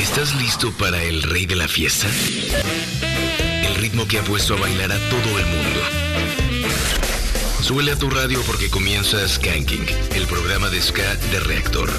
¿Estás listo para el rey de la fiesta? El ritmo que ha puesto a bailar a todo el mundo. Suele a tu radio porque comienza Skanking, el programa de ska de Reactor.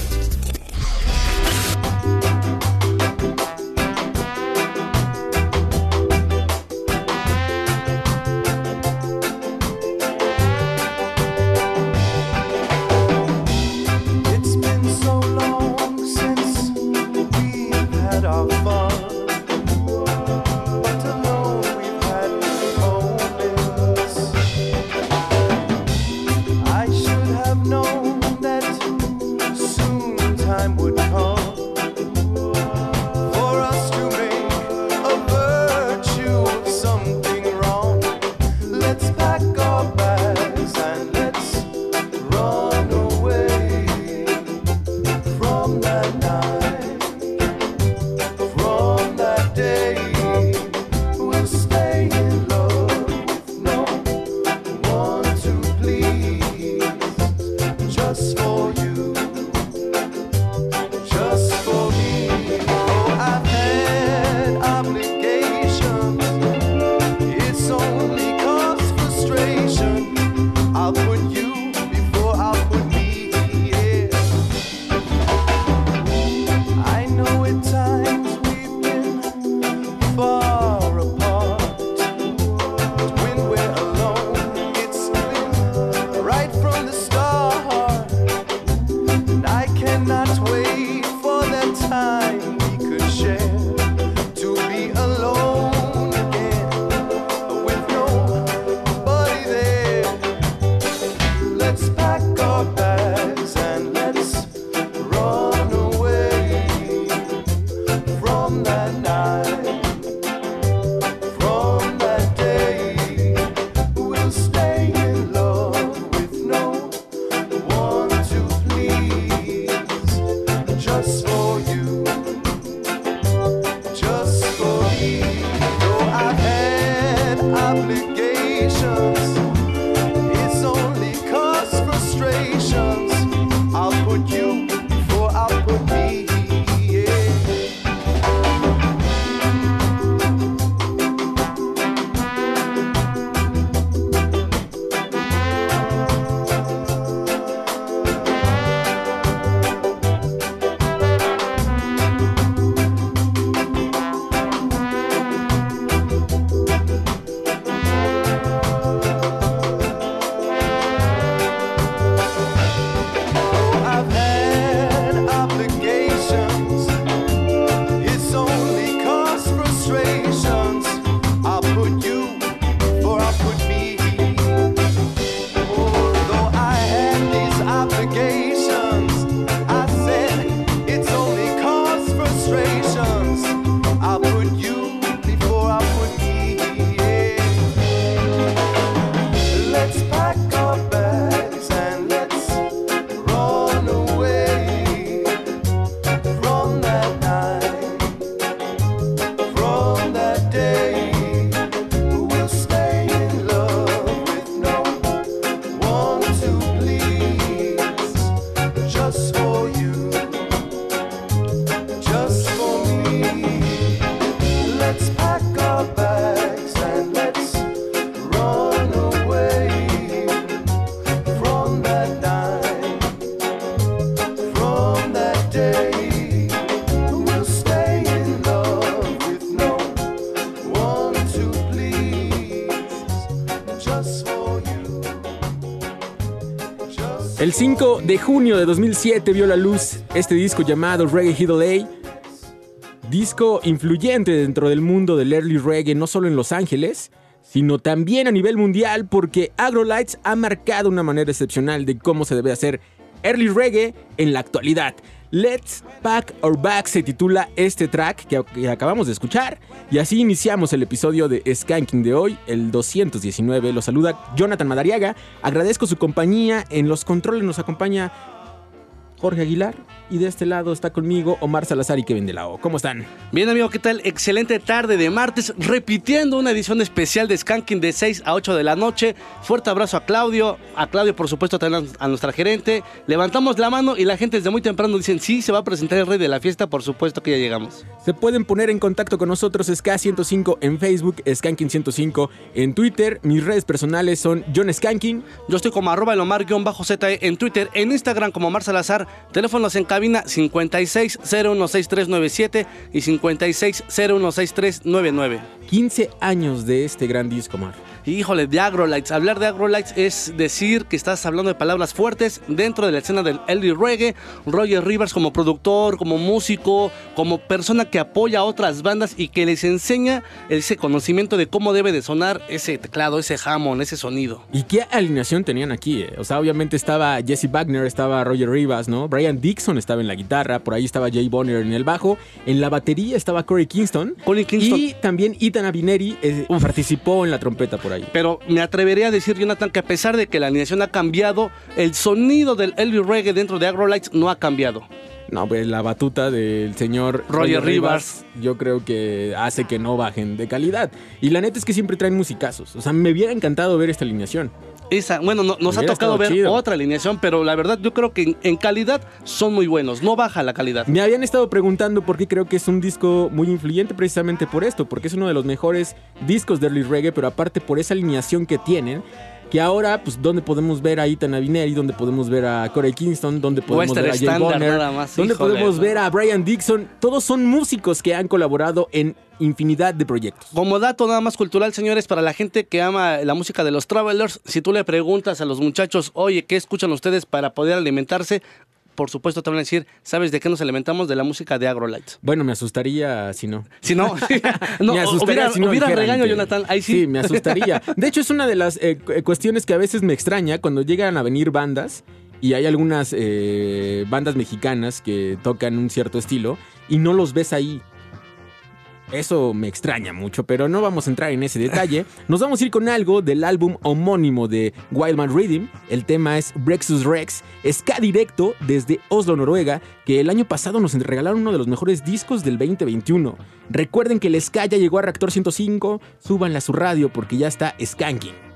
5 de junio de 2007 vio la luz este disco llamado Reggae Hit disco influyente dentro del mundo del early reggae no solo en Los Ángeles, sino también a nivel mundial porque Agrolights ha marcado una manera excepcional de cómo se debe hacer early reggae en la actualidad. Let's Pack Our Back se titula este track que, acabamos de escuchar. Y así iniciamos el episodio de Skanking de hoy, el 219. Lo saluda Jonathan Madariaga. Agradezco su compañía. En los controles nos acompaña Jorge Aguilar. Y de este lado está conmigo Omar Salazar y Kevin de la O. ¿Cómo están? Bien, amigo, ¿qué tal? Excelente tarde de martes, repitiendo una edición especial de Skanking de 6 a 8 de la noche. Fuerte abrazo a Claudio, a Claudio, por supuesto, también a nuestra gerente. Levantamos la mano y la gente desde muy temprano dicen: Sí, se va a presentar el rey de la fiesta, por supuesto que ya llegamos. Se pueden poner en contacto con nosotros, SK105 en Facebook, Skanking105 en Twitter. Mis redes personales son John Skanking. Yo estoy como arroba el Omar-ZE en Twitter, en Instagram como Omar Salazar. Teléfonos en cabina 56016397 y 56016399. 15 años de este gran disco, Mar. Híjole, de Agrolites. Hablar de Agrolites es decir que estás hablando de palabras fuertes dentro de la escena del early reggae. Roger Rivers como productor, como músico, como persona que apoya a otras bandas y que les enseña ese conocimiento de cómo debe de sonar ese teclado, ese Hammond, ese sonido. ¿Y qué alineación tenían aquí? Eh? O sea, obviamente estaba Jesse Wagner, estaba Roger Rivers, ¿no? Brian Dixon estaba en la guitarra, por ahí estaba Jay Bonner en el bajo, en la batería estaba Corey Kingston. Corey Kingston. Y también Ethan Abineri eh, participó en la trompeta por ahí. Pero me atrevería a decir, Jonathan, que a pesar de que la alineación ha cambiado, el sonido del Elvis Reggae dentro de Agrolites no ha cambiado. No, pues la batuta del señor Roger, Rivers, yo creo que hace que no bajen de calidad. Y la neta es que siempre traen musicazos. O sea, me hubiera encantado ver esta alineación. Esa, bueno, nos ha tocado ver otra alineación, pero la verdad yo creo que en, calidad son muy buenos, no baja la calidad. Me habían estado preguntando por qué creo que es un disco muy influyente precisamente por esto, porque es uno de los mejores discos de early reggae, pero aparte por esa alineación que tienen, que ahora, pues, ¿dónde podemos ver a Ethan Avineri? ¿Dónde podemos ver a Corey Kingston? ¿Dónde podemos ver a Jay Bonner? ¿Dónde podemos ver a Brian Dixon? Todos son músicos que han colaborado en infinidad de proyectos. Como dato nada más cultural, señores, para la gente que ama la música de los Travelers, si tú le preguntas a los muchachos, oye, ¿qué escuchan ustedes para poder alimentarse? Por supuesto, te van a decir, ¿sabes de qué nos alimentamos? De la música de Agrolight. Bueno, me asustaría si no. Si no, no me asustaría hubiera, si no hubiera regaño, Jonathan. Ahí sí. Sí, me asustaría. De hecho, es una de las eh, cuestiones que a veces me extraña cuando llegan a venir bandas y hay algunas eh, bandas mexicanas que tocan un cierto estilo y no los ves ahí. Eso me extraña mucho, pero no vamos a entrar en ese detalle. Nos vamos a ir con algo del álbum homónimo de Wildman Rhythm. El tema es Brexus Rex, ska directo desde Oslo, Noruega, que el año pasado nos regalaron uno de los mejores discos del 2021. Recuerden que el ska ya llegó a Reactor 105, súbanla a su radio porque ya está skanking.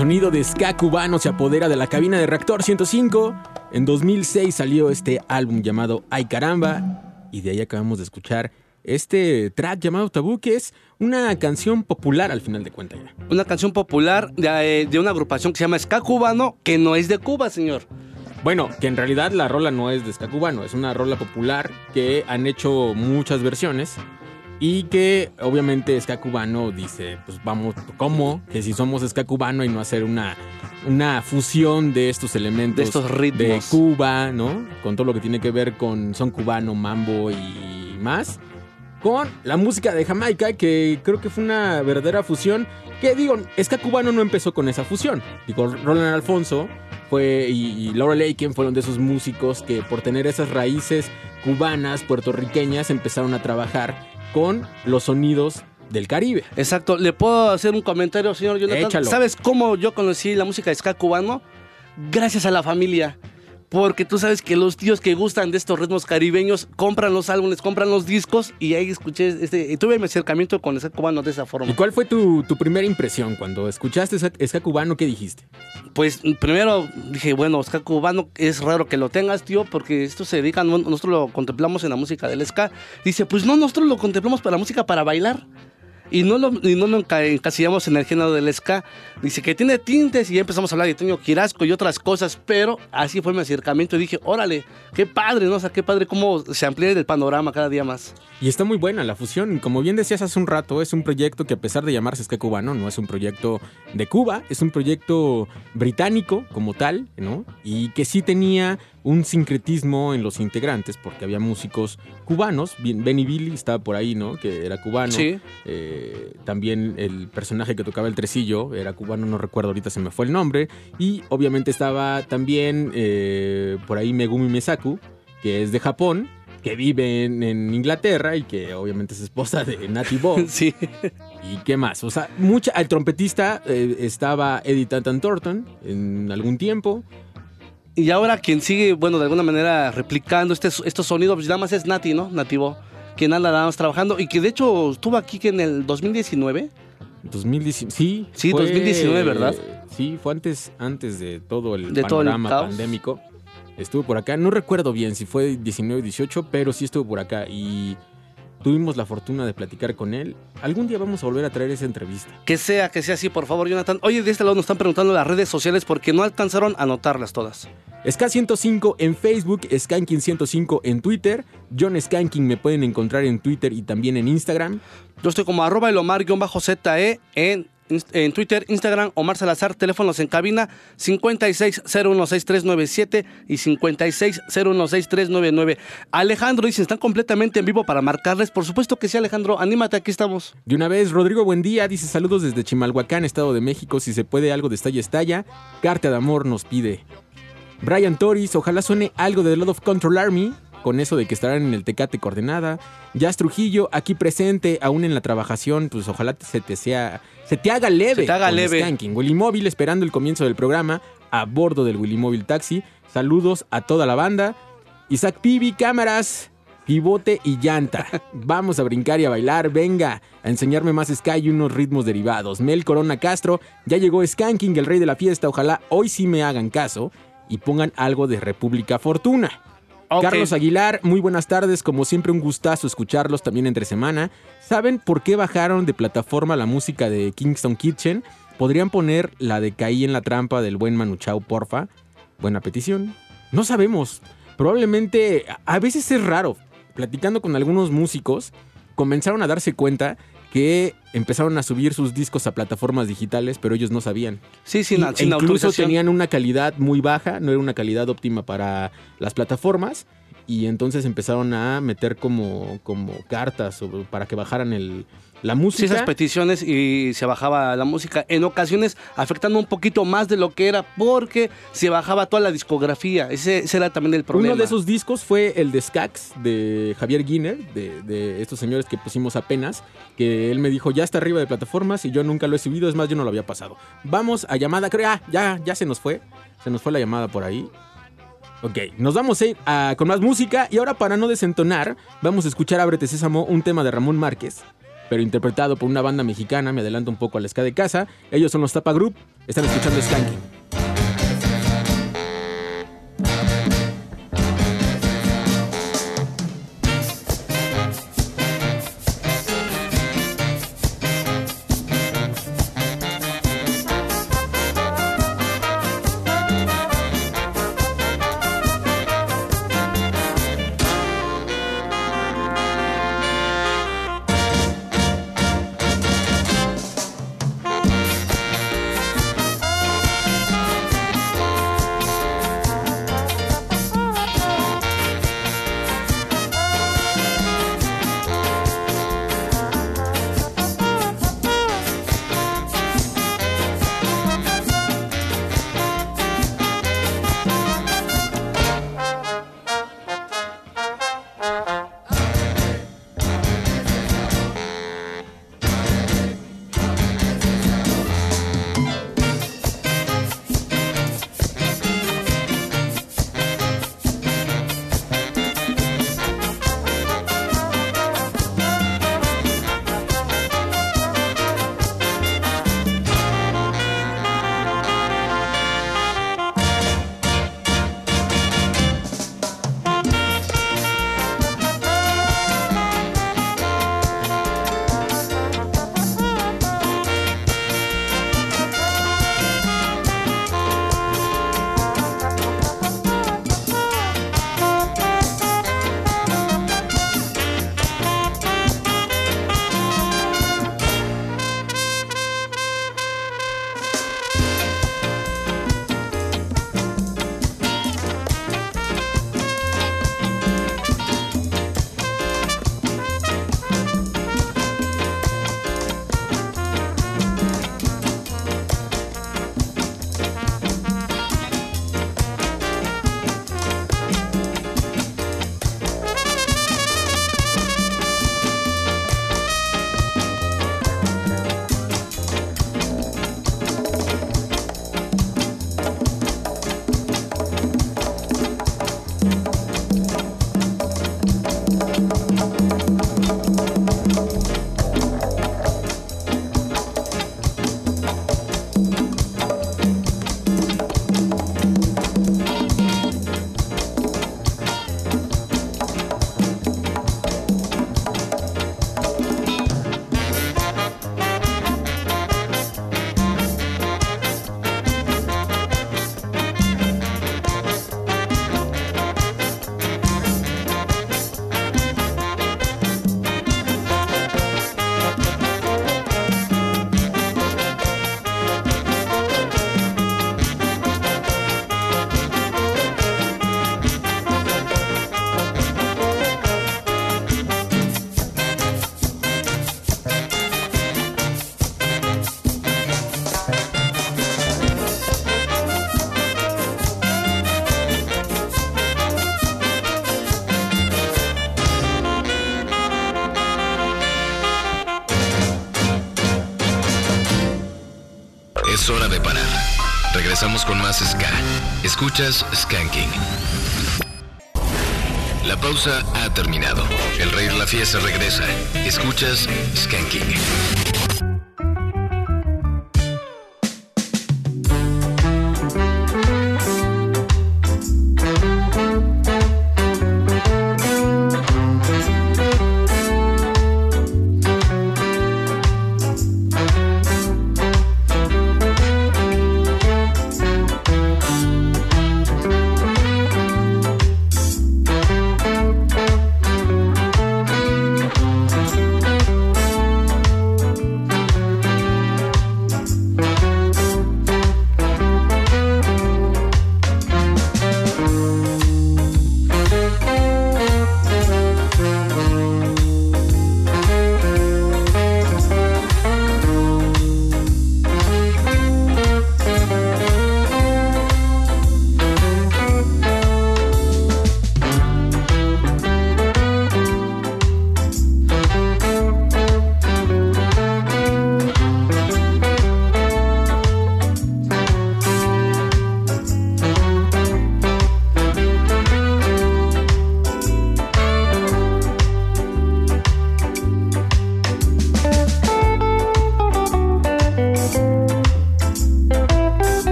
Sonido de ska cubano se apodera de la cabina de Reactor 105. En 2006 salió este álbum llamado Ay Caramba. Y de ahí acabamos de escuchar este track llamado Tabú, que es una canción popular al final de cuentas. Una canción popular de, eh, de una agrupación que se llama Ska Cubano, que no es de Cuba, señor. Bueno, que en realidad la rola no es de ska cubano, es una rola popular que han hecho muchas versiones y que obviamente ska cubano dice, pues vamos, ¿cómo? Que si somos ska cubano y no hacer una, una fusión de estos elementos De estos ritmos. de Cuba, ¿no? Con todo lo que tiene que ver con son cubano, mambo y más. Con la música de Jamaica, que creo que fue una verdadera fusión. Que digo, ska cubano no empezó con esa fusión. Digo, Roland Alfonso fue, y, y Laurel Aiken fueron de esos músicos que por tener esas raíces cubanas, puertorriqueñas, empezaron a trabajar con los sonidos del Caribe. Exacto. ¿Le puedo hacer un comentario, señor Jonathan? Échalo. ¿Sabes cómo yo conocí la música de ska cubano? Gracias a la familia. Porque tú sabes que los tíos que gustan de estos ritmos caribeños compran los álbumes, compran los discos y ahí escuché, este, tuve mi acercamiento con el ska cubano de esa forma. ¿Y cuál fue tu, tu primera impresión cuando escuchaste ska, cubano? ¿Qué dijiste? Pues primero dije, bueno, ska cubano es raro que lo tengas, tío, porque esto se dedica, no- nosotros lo contemplamos en la música del ska. Dice, pues no, nosotros lo contemplamos para la música para bailar. Y no lo, y no lo enca- encasillamos en el género del ska. Dice que tiene tintes y ya empezamos a hablar de Toño Quirasco y otras cosas, pero así fue mi acercamiento y dije, órale, qué padre, ¿no? O sea, qué padre cómo se amplía el panorama cada día más. Y está muy buena la fusión. Como bien decías hace un rato, es un proyecto que a pesar de llamarse Ska Cubano, no es un proyecto de Cuba, es un proyecto británico como tal, ¿no? Y que sí tenía un sincretismo en los integrantes, porque había músicos cubanos. Benny Billy estaba por ahí, ¿no? Que era cubano. Sí. Eh, también el personaje que tocaba el tresillo era cubano, no recuerdo ahorita se me fue el nombre. Y obviamente estaba también eh, por ahí Megumi Mesaku, que es de Japón, que vive en, en Inglaterra y que obviamente es esposa de Natty Bob. Sí. ¿Y qué más? O sea, mucha, el trompetista eh, estaba Eddie Tantan Thornton en algún tiempo. Y ahora quien sigue, bueno, de alguna manera replicando este, estos sonidos, pues nada más es Nati, ¿no? Nativo. Quien anda nada más trabajando y que de hecho estuvo aquí que en el 2019. 2019, sí. Sí, 2019, ¿verdad? Sí, fue antes, antes de todo el De todo el panorama pandémico. Estuvo por acá, no recuerdo bien si fue 19 o 18, pero sí estuvo por acá y tuvimos la fortuna de platicar con él. Algún día vamos a volver a traer esa entrevista. Que sea, que sea así, por favor, Jonathan. Oye, de este lado nos están preguntando las redes sociales porque no alcanzaron a anotarlas todas. Ska105 en Facebook, Skanking105 en Twitter, John Skanking me pueden encontrar en Twitter y también en Instagram. Yo estoy como arroba elomar-ze en, en Twitter, Instagram, Omar Salazar, teléfonos en cabina 56016397 y 56016399. Alejandro dice, están completamente en vivo para marcarles. Por supuesto que sí, Alejandro, anímate, aquí estamos. De una vez, Rodrigo Buendía dice saludos desde Chimalhuacán, Estado de México. Si se puede algo de estalla, estalla. Carta de amor nos pide. Brian Torres, ojalá suene algo de The of Control Army. Con eso de que estarán en el Tecate Coordenada. Jazz Trujillo, aquí presente, aún en la trabajación, pues ojalá se te sea. Se te haga leve. Se te haga con leve. Skanking. Willy Móvil esperando el comienzo del programa a bordo del Willy Móvil Taxi. Saludos a toda la banda. Isaac Pibi, cámaras, pivote y llanta. Vamos a brincar y a bailar, venga, a enseñarme más Sky y unos ritmos derivados. Mel Corona Castro, ya llegó Skanking, el rey de la fiesta. Ojalá hoy sí me hagan caso y pongan algo de República Fortuna. Carlos Aguilar, muy buenas tardes. Como siempre, un gustazo escucharlos también entre semana. ¿Saben por qué bajaron de plataforma la música de Kingston Kitchen? ¿Podrían poner la de Caí en la trampa del buen Manu Chao, porfa? Buena petición. No sabemos. Probablemente, a veces es raro. Platicando con algunos músicos, comenzaron a darse cuenta que empezaron a subir sus discos a plataformas digitales, pero ellos no sabían. Sí, sin, Y- sin e incluso tenían una calidad muy baja, no era una calidad óptima para las plataformas. Y entonces empezaron a meter como, como cartas para que bajaran el, la Sí, música. esas peticiones y se bajaba la música. En ocasiones afectando un poquito más de lo que era porque se bajaba toda la discografía. Ese, ese era también el problema. Uno de esos discos fue el de Skax de Javier Guiner, de, de estos señores que pusimos apenas, que él me dijo, ya está arriba de plataformas y yo nunca lo he subido, es más, yo no lo había pasado. Vamos a llamada, creo, ah, ya, ya se nos fue, se nos fue la llamada por ahí. Ok, nos vamos a ir a- con más música y ahora para no desentonar, vamos a escuchar Ábrete Sésamo, un tema de Ramón Márquez, pero interpretado por una banda mexicana, me adelanto un poco a la ska de casa, ellos son los Tapa Group, están escuchando Skanking. Regresamos con más Ska. Escuchas Skanking. La pausa ha terminado. El rey de la fiesta regresa. Escuchas Skanking.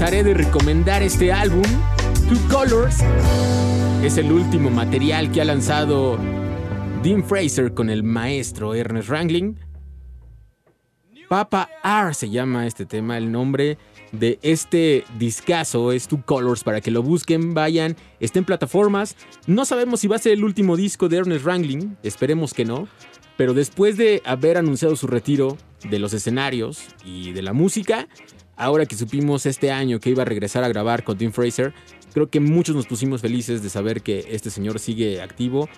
De recomendar este álbum, Two Colors. Es el último material que ha lanzado Dean Fraser con el maestro Ernest Wrangling. Papa R se llama este tema, el nombre de este discazo es Two Colors para que lo busquen, vayan, está en plataformas. No sabemos si va a ser el último disco de Ernest Wrangling, esperemos que no, pero después de haber anunciado su retiro de los escenarios y de la música, ahora que supimos este año que iba a regresar a grabar con Tim Fraser, creo que muchos nos pusimos felices de saber que este señor sigue activo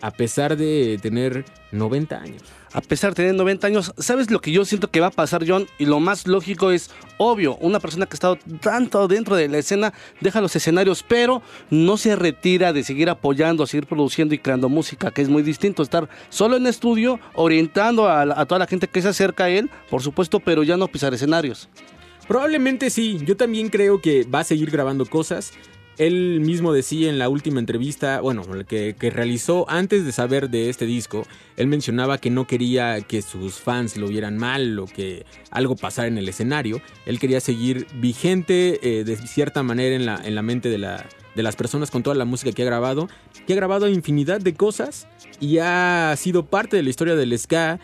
a pesar de tener 90 años. A pesar de tener 90 años, ¿sabes lo que yo siento que va a pasar, John? Y lo más lógico es, obvio, una persona que ha estado tanto dentro de la escena deja los escenarios, pero no se retira de seguir apoyando, seguir produciendo y creando música, que es muy distinto. Estar solo en estudio, orientando a, a toda la gente que se acerca a él, por supuesto, pero ya no pisar escenarios. Probablemente sí, yo también creo que va a seguir grabando cosas. Él mismo decía en la última entrevista, bueno, que, realizó antes de saber de este disco, él mencionaba que no quería que sus fans lo vieran mal o que algo pasara en el escenario. Él quería seguir vigente eh, de cierta manera en la, en la mente de, de las personas con toda la música que ha grabado, que ha grabado infinidad de cosas y ha sido parte de la historia del ska.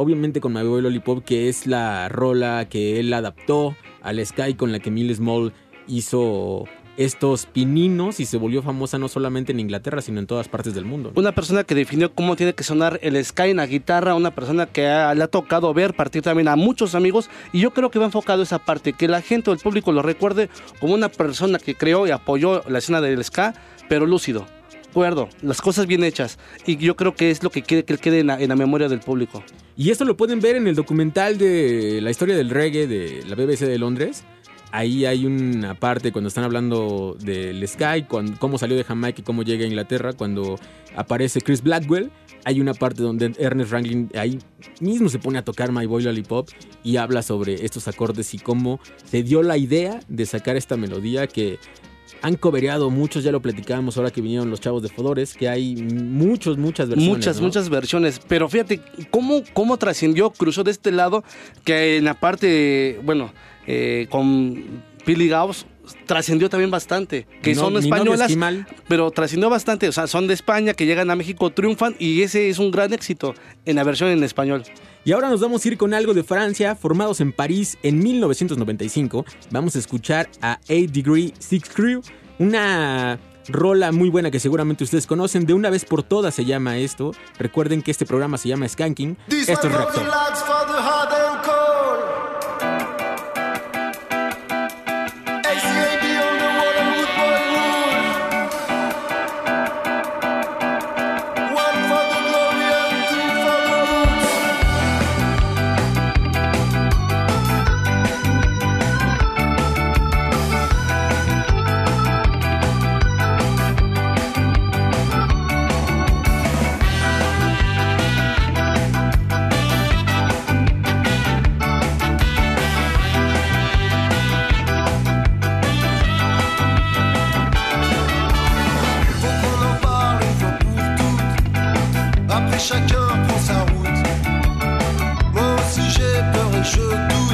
Obviamente con My Boy Lollipop, que es la rola que él adaptó al ska y con la que Mill Small hizo estos pininos y se volvió famosa no solamente en Inglaterra, sino en todas partes del mundo. Una persona que definió cómo tiene que sonar el ska en la guitarra, una persona que ha, le ha tocado ver partir también a muchos amigos y yo creo que va enfocado esa parte, que la gente o el público lo recuerde como una persona que creó y apoyó la escena del ska, pero lúcido. Acuerdo, las cosas bien hechas y yo creo que es lo que quiere que quede en la, memoria del público. Y esto lo pueden ver en el documental de la historia del reggae de la BBC de Londres, ahí hay una parte cuando están hablando del Sky, cuando, cómo salió de Jamaica y cómo llega a Inglaterra, cuando aparece Chris Blackwell. Hay una parte donde Ernest Ranglin ahí mismo se pone a tocar My Boy Lollipop y habla sobre estos acordes y cómo se dio la idea de sacar esta melodía que han cobereado muchos, ya lo platicábamos ahora que vinieron los chavos de Fodores, que hay muchos, muchas versiones. Muchas, ¿no? muchas versiones. Pero fíjate cómo, cómo trascendió, cruzó de este lado, que en la parte, bueno, eh, con Billy Gauss trascendió también bastante, que No, son españolas, esquimal. pero trascendió bastante, o sea, son de España, que llegan a México, triunfan y ese es un gran éxito en la versión en español. Y ahora nos vamos a ir con algo de Francia, formados en París en 1995. Vamos a escuchar a 8 Degree Six Crew, una rola muy buena que seguramente ustedes conocen. De una vez por todas se llama esto. Recuerden que este programa se llama Skanking. Esto es one should do.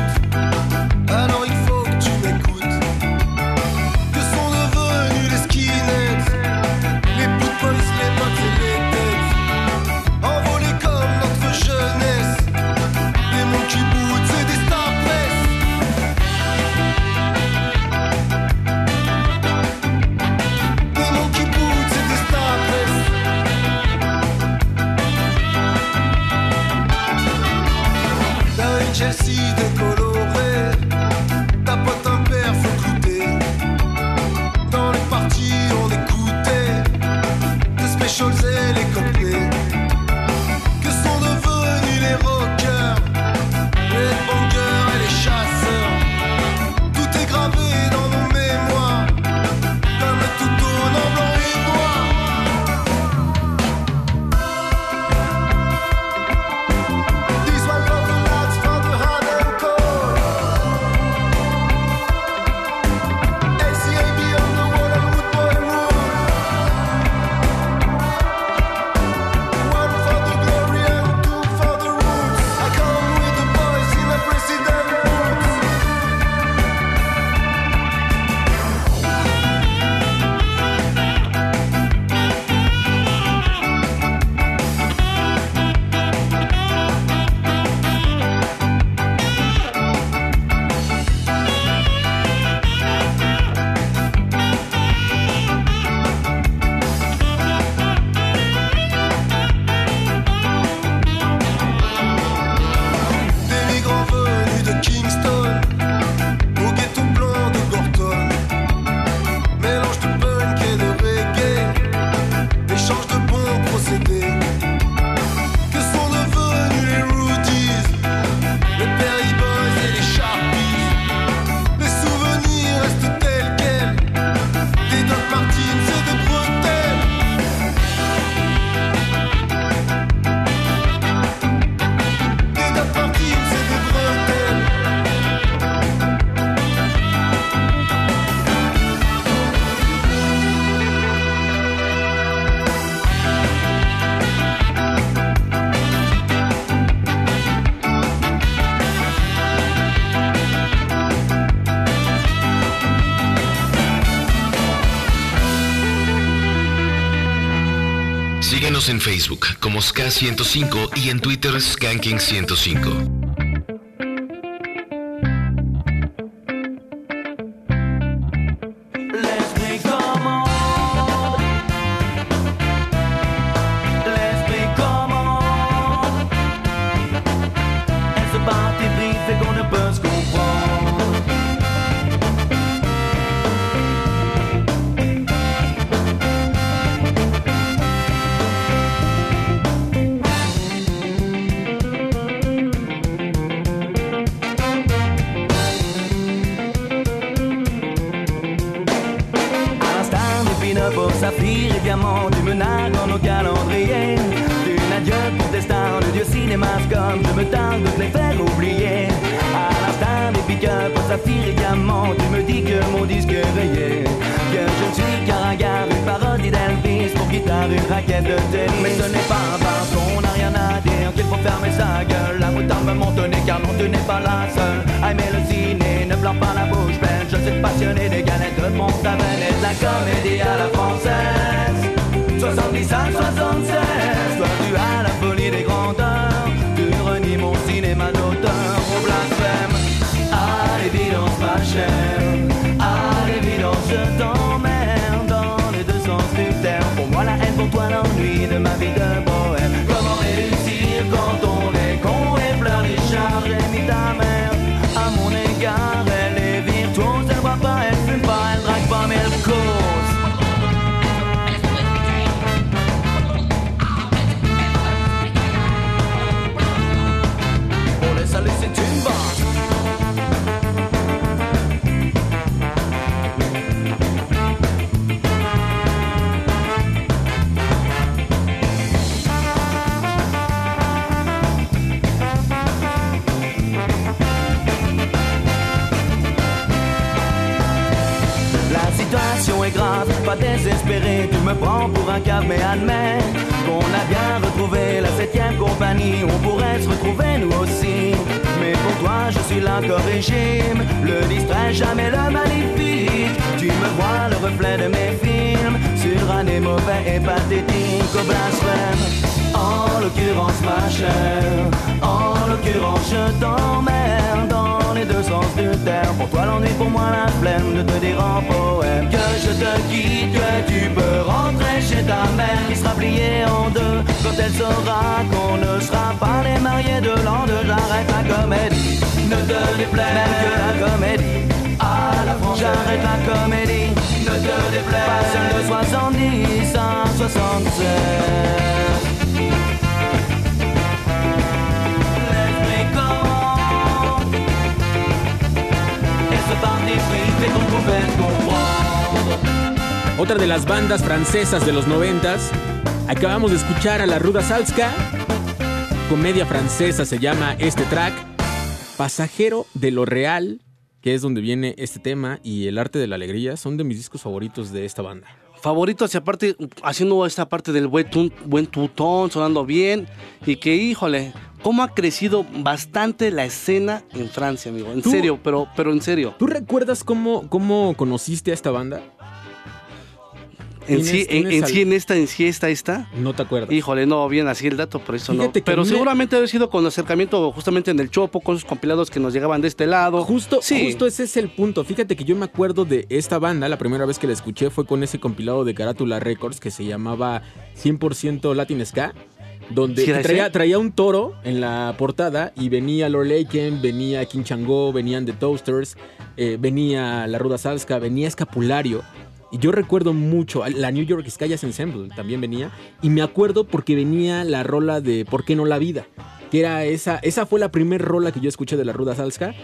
Como Ska105 y en Twitter Skanking105. Pas désespéré, tu me prends pour un cave, mais admets qu'on a bien retrouvé la septième compagnie, on pourrait se retrouver nous aussi. Mais pour toi, je suis l'incorrigible, le distrait, jamais le magnifique. Tu me vois le reflet de mes films, sur un nez mauvais et pathétique au blasphème. En l'occurrence, ma chère, en l'occurrence, je t'emmerde les deux sens du terme. Pour toi, l'ennui, pour moi, la flemme de te dire en poème que je te quitte, que tu peux rentrer chez ta mère qui sera pliée en deux quand elle saura qu'on ne sera pas les mariés de l'an deux. J'arrête la comédie, ne te déplaise même que la comédie. À la j'arrête la comédie, ne te déplaise pas celle de 70 à 76. Otra de las bandas francesas de los noventas. Acabamos de escuchar a la Ruda Salska. Comedia francesa se llama este track. Pasajero de lo real, que es donde viene este tema, y El arte de la alegría son de mis discos favoritos de esta banda. Favoritos y aparte haciendo esta parte del buen, tun- buen tutón, sonando bien y que híjole, cómo ha crecido bastante la escena en Francia, amigo. En serio, pero, pero en serio. ¿Tú recuerdas cómo, cómo conociste a esta banda? En ¿Tienes- sí, en, sí, en esta, en sí, esta, esta. No te acuerdas. Híjole, no, bien así el dato, por eso no. Fíjate Pero me- seguramente ha sido con acercamiento justamente en el Chopo, con esos compilados que nos llegaban de este lado. Justo, sí. justo ese es el punto. Fíjate que yo me acuerdo de esta banda, la primera vez que la escuché fue con ese compilado de Carátula Records que se llamaba 100% Latin Ska, donde ¿Sí traía, traía un toro en la portada y venía Lord Laken, venía King Chango, venían The Toasters, eh, venía La Ruda Salska, venía Escapulario. Y yo recuerdo mucho, la New York Sky Jazz Ensemble también venía. Y me acuerdo porque venía la rola de ¿Por qué no la vida? Que era esa, esa fue la primera rola que yo escuché de la Ruda Salska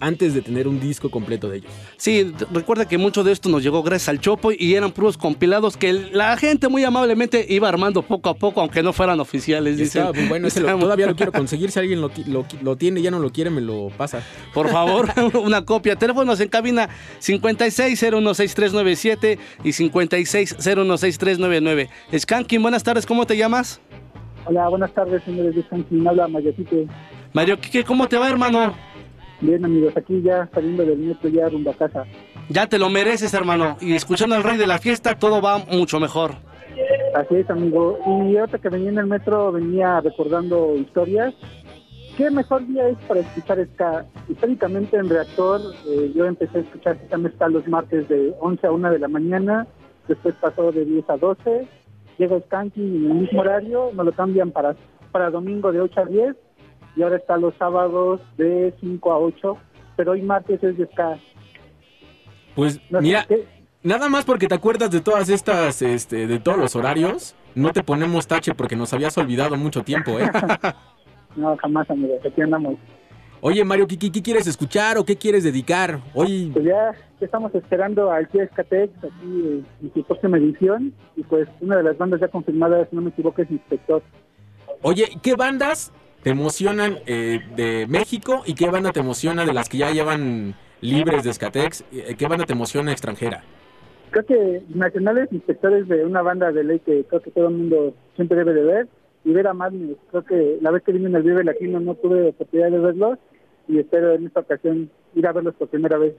antes de tener un disco completo de ellos. Sí, recuerda que mucho de esto nos llegó gracias al Chopo y eran puros compilados que la gente muy amablemente iba armando poco a poco, aunque no fueran oficiales. Y Dicen. bueno, ese lo- todavía lo quiero conseguir. Si alguien lo, lo lo tiene y ya no lo quiere, me lo pasa. Por favor, una copia. Teléfonos en cabina 56016397 y 56016399. Skanking, buenas tardes, ¿cómo te llamas? Hola, buenas tardes, señores de Sanquín. Habla Mayatite. Mario Quique, ¿cómo te va, hermano? Bien, amigos, aquí ya saliendo del metro, ya rumbo a casa. Ya te lo mereces, hermano. Y escuchando al rey de la fiesta, todo va mucho mejor. Así es, amigo. Y ahorita que venía en el metro, venía recordando historias. ¿Qué mejor día es para escuchar ska? Históricamente en Reactor, eh, yo empecé a escuchar ska los martes de 11 a 1 de la mañana, después pasó de 10 a 12, llega Skanky en el mismo horario, nos lo cambian para, para domingo de 8 a 10, y ahora está los sábados de 5 a 8, pero hoy martes es de ska. Pues No mira, ¿qué? nada más porque te acuerdas de todas estas, este, de todos los horarios, no te ponemos tache porque nos habías olvidado mucho tiempo, ¿eh? No, jamás, amigo, aquí andamos. Oye, Mario, ¿qué, qué, quieres escuchar o qué quieres dedicar? Hoy, Pues ya ya estamos esperando al Escatex aquí eh, en su próxima edición, y pues una de las bandas ya confirmadas, si no me equivoco, es Inspector. oye, ¿qué bandas te emocionan eh, de México y qué banda te emociona de las que ya llevan libres de Skatex? Eh, ¿Qué banda te emociona extranjera? Creo que nacionales inspectores de una banda de ley que creo que todo el mundo siempre debe de ver, y ver a Madness. Creo que la vez que vine en el Vive Latino no tuve oportunidad de verlos, y espero en esta ocasión ir a verlos por primera vez.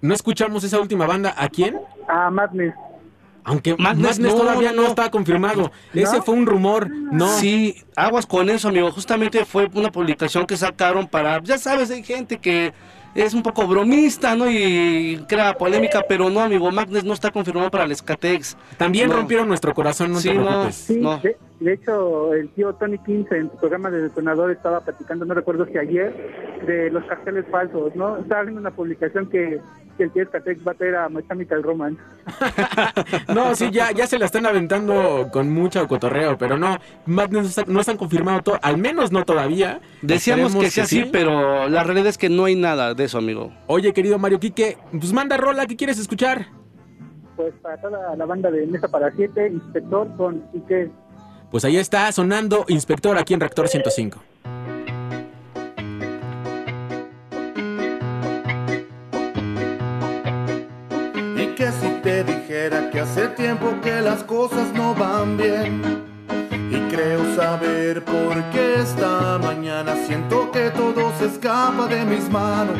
¿No escuchamos esa última banda? ¿A quién? A Madness. Aunque Madness, Madness no, todavía no, está confirmado. Ese fue un rumor. No. Sí, aguas con eso, amigo. Justamente fue una publicación que sacaron para, ya sabes, hay gente que es un poco bromista, ¿no? Y crea polémica, pero no, amigo. Magnes no está confirmado para el Escatex. También No. rompieron nuestro corazón, no Sí, te preocupes. Sí, No. De, hecho, el tío Tony 15 en su programa de detonador estaba platicando, no recuerdo si ayer, de los carteles falsos, ¿no? Estaba viendo una publicación que, que el tío Escatex va a traer a My Chemical Romance. No, sí, ya, ya se la están aventando con mucho cotorreo, pero no, Madness no, no están confirmado, to- al menos no todavía. Decíamos Esperemos que sea así, sí. pero la realidad es que no hay nada de eso, amigo. Oye, querido Mario Quique, pues manda rola, ¿qué quieres escuchar? Pues para toda la banda de Mesa para Siete, Inspector con Ike. Pues ahí está sonando Inspector aquí en Reactor 105. Y que si te dijera que hace tiempo que las cosas no van bien. Y creo saber por qué esta mañana siento que todo se escapa de mis manos.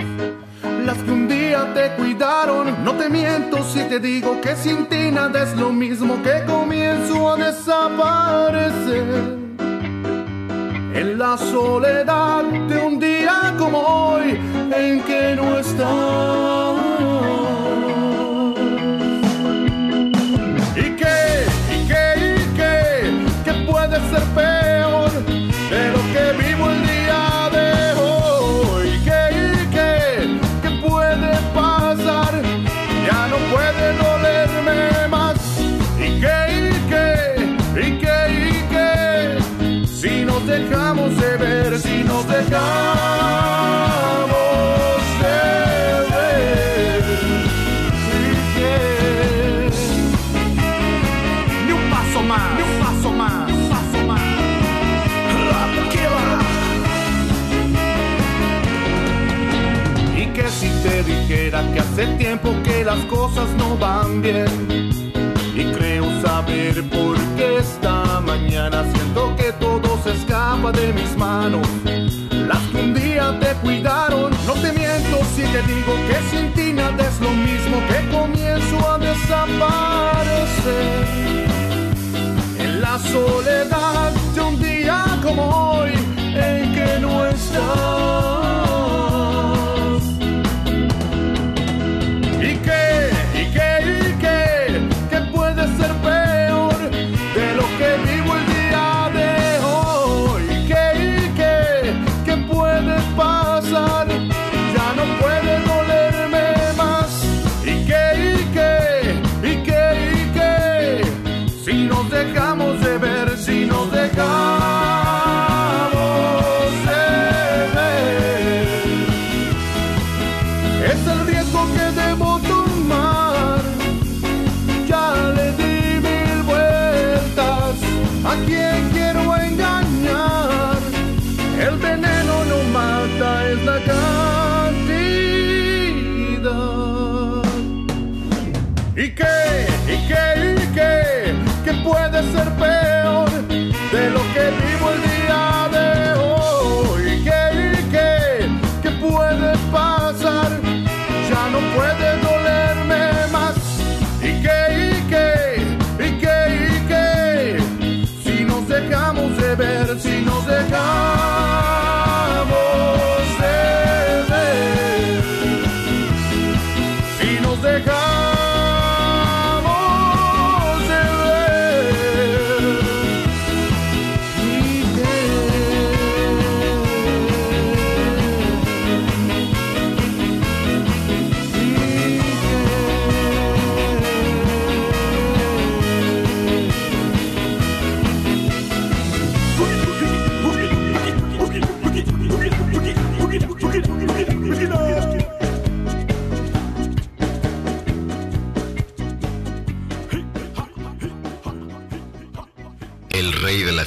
Las que un día te cuidaron, no te miento si te digo que sin ti nada es lo mismo que comienzo a desaparecer. En la soledad de un día como hoy en que no estás. Hace tiempo que las cosas no van bien. Y creo saber por qué esta mañana siento que todo se escapa de mis manos. Las que un día te cuidaron, no te miento si te digo que sin ti nada es lo mismo que comienzo a desaparecer. En la soledad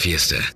feeste.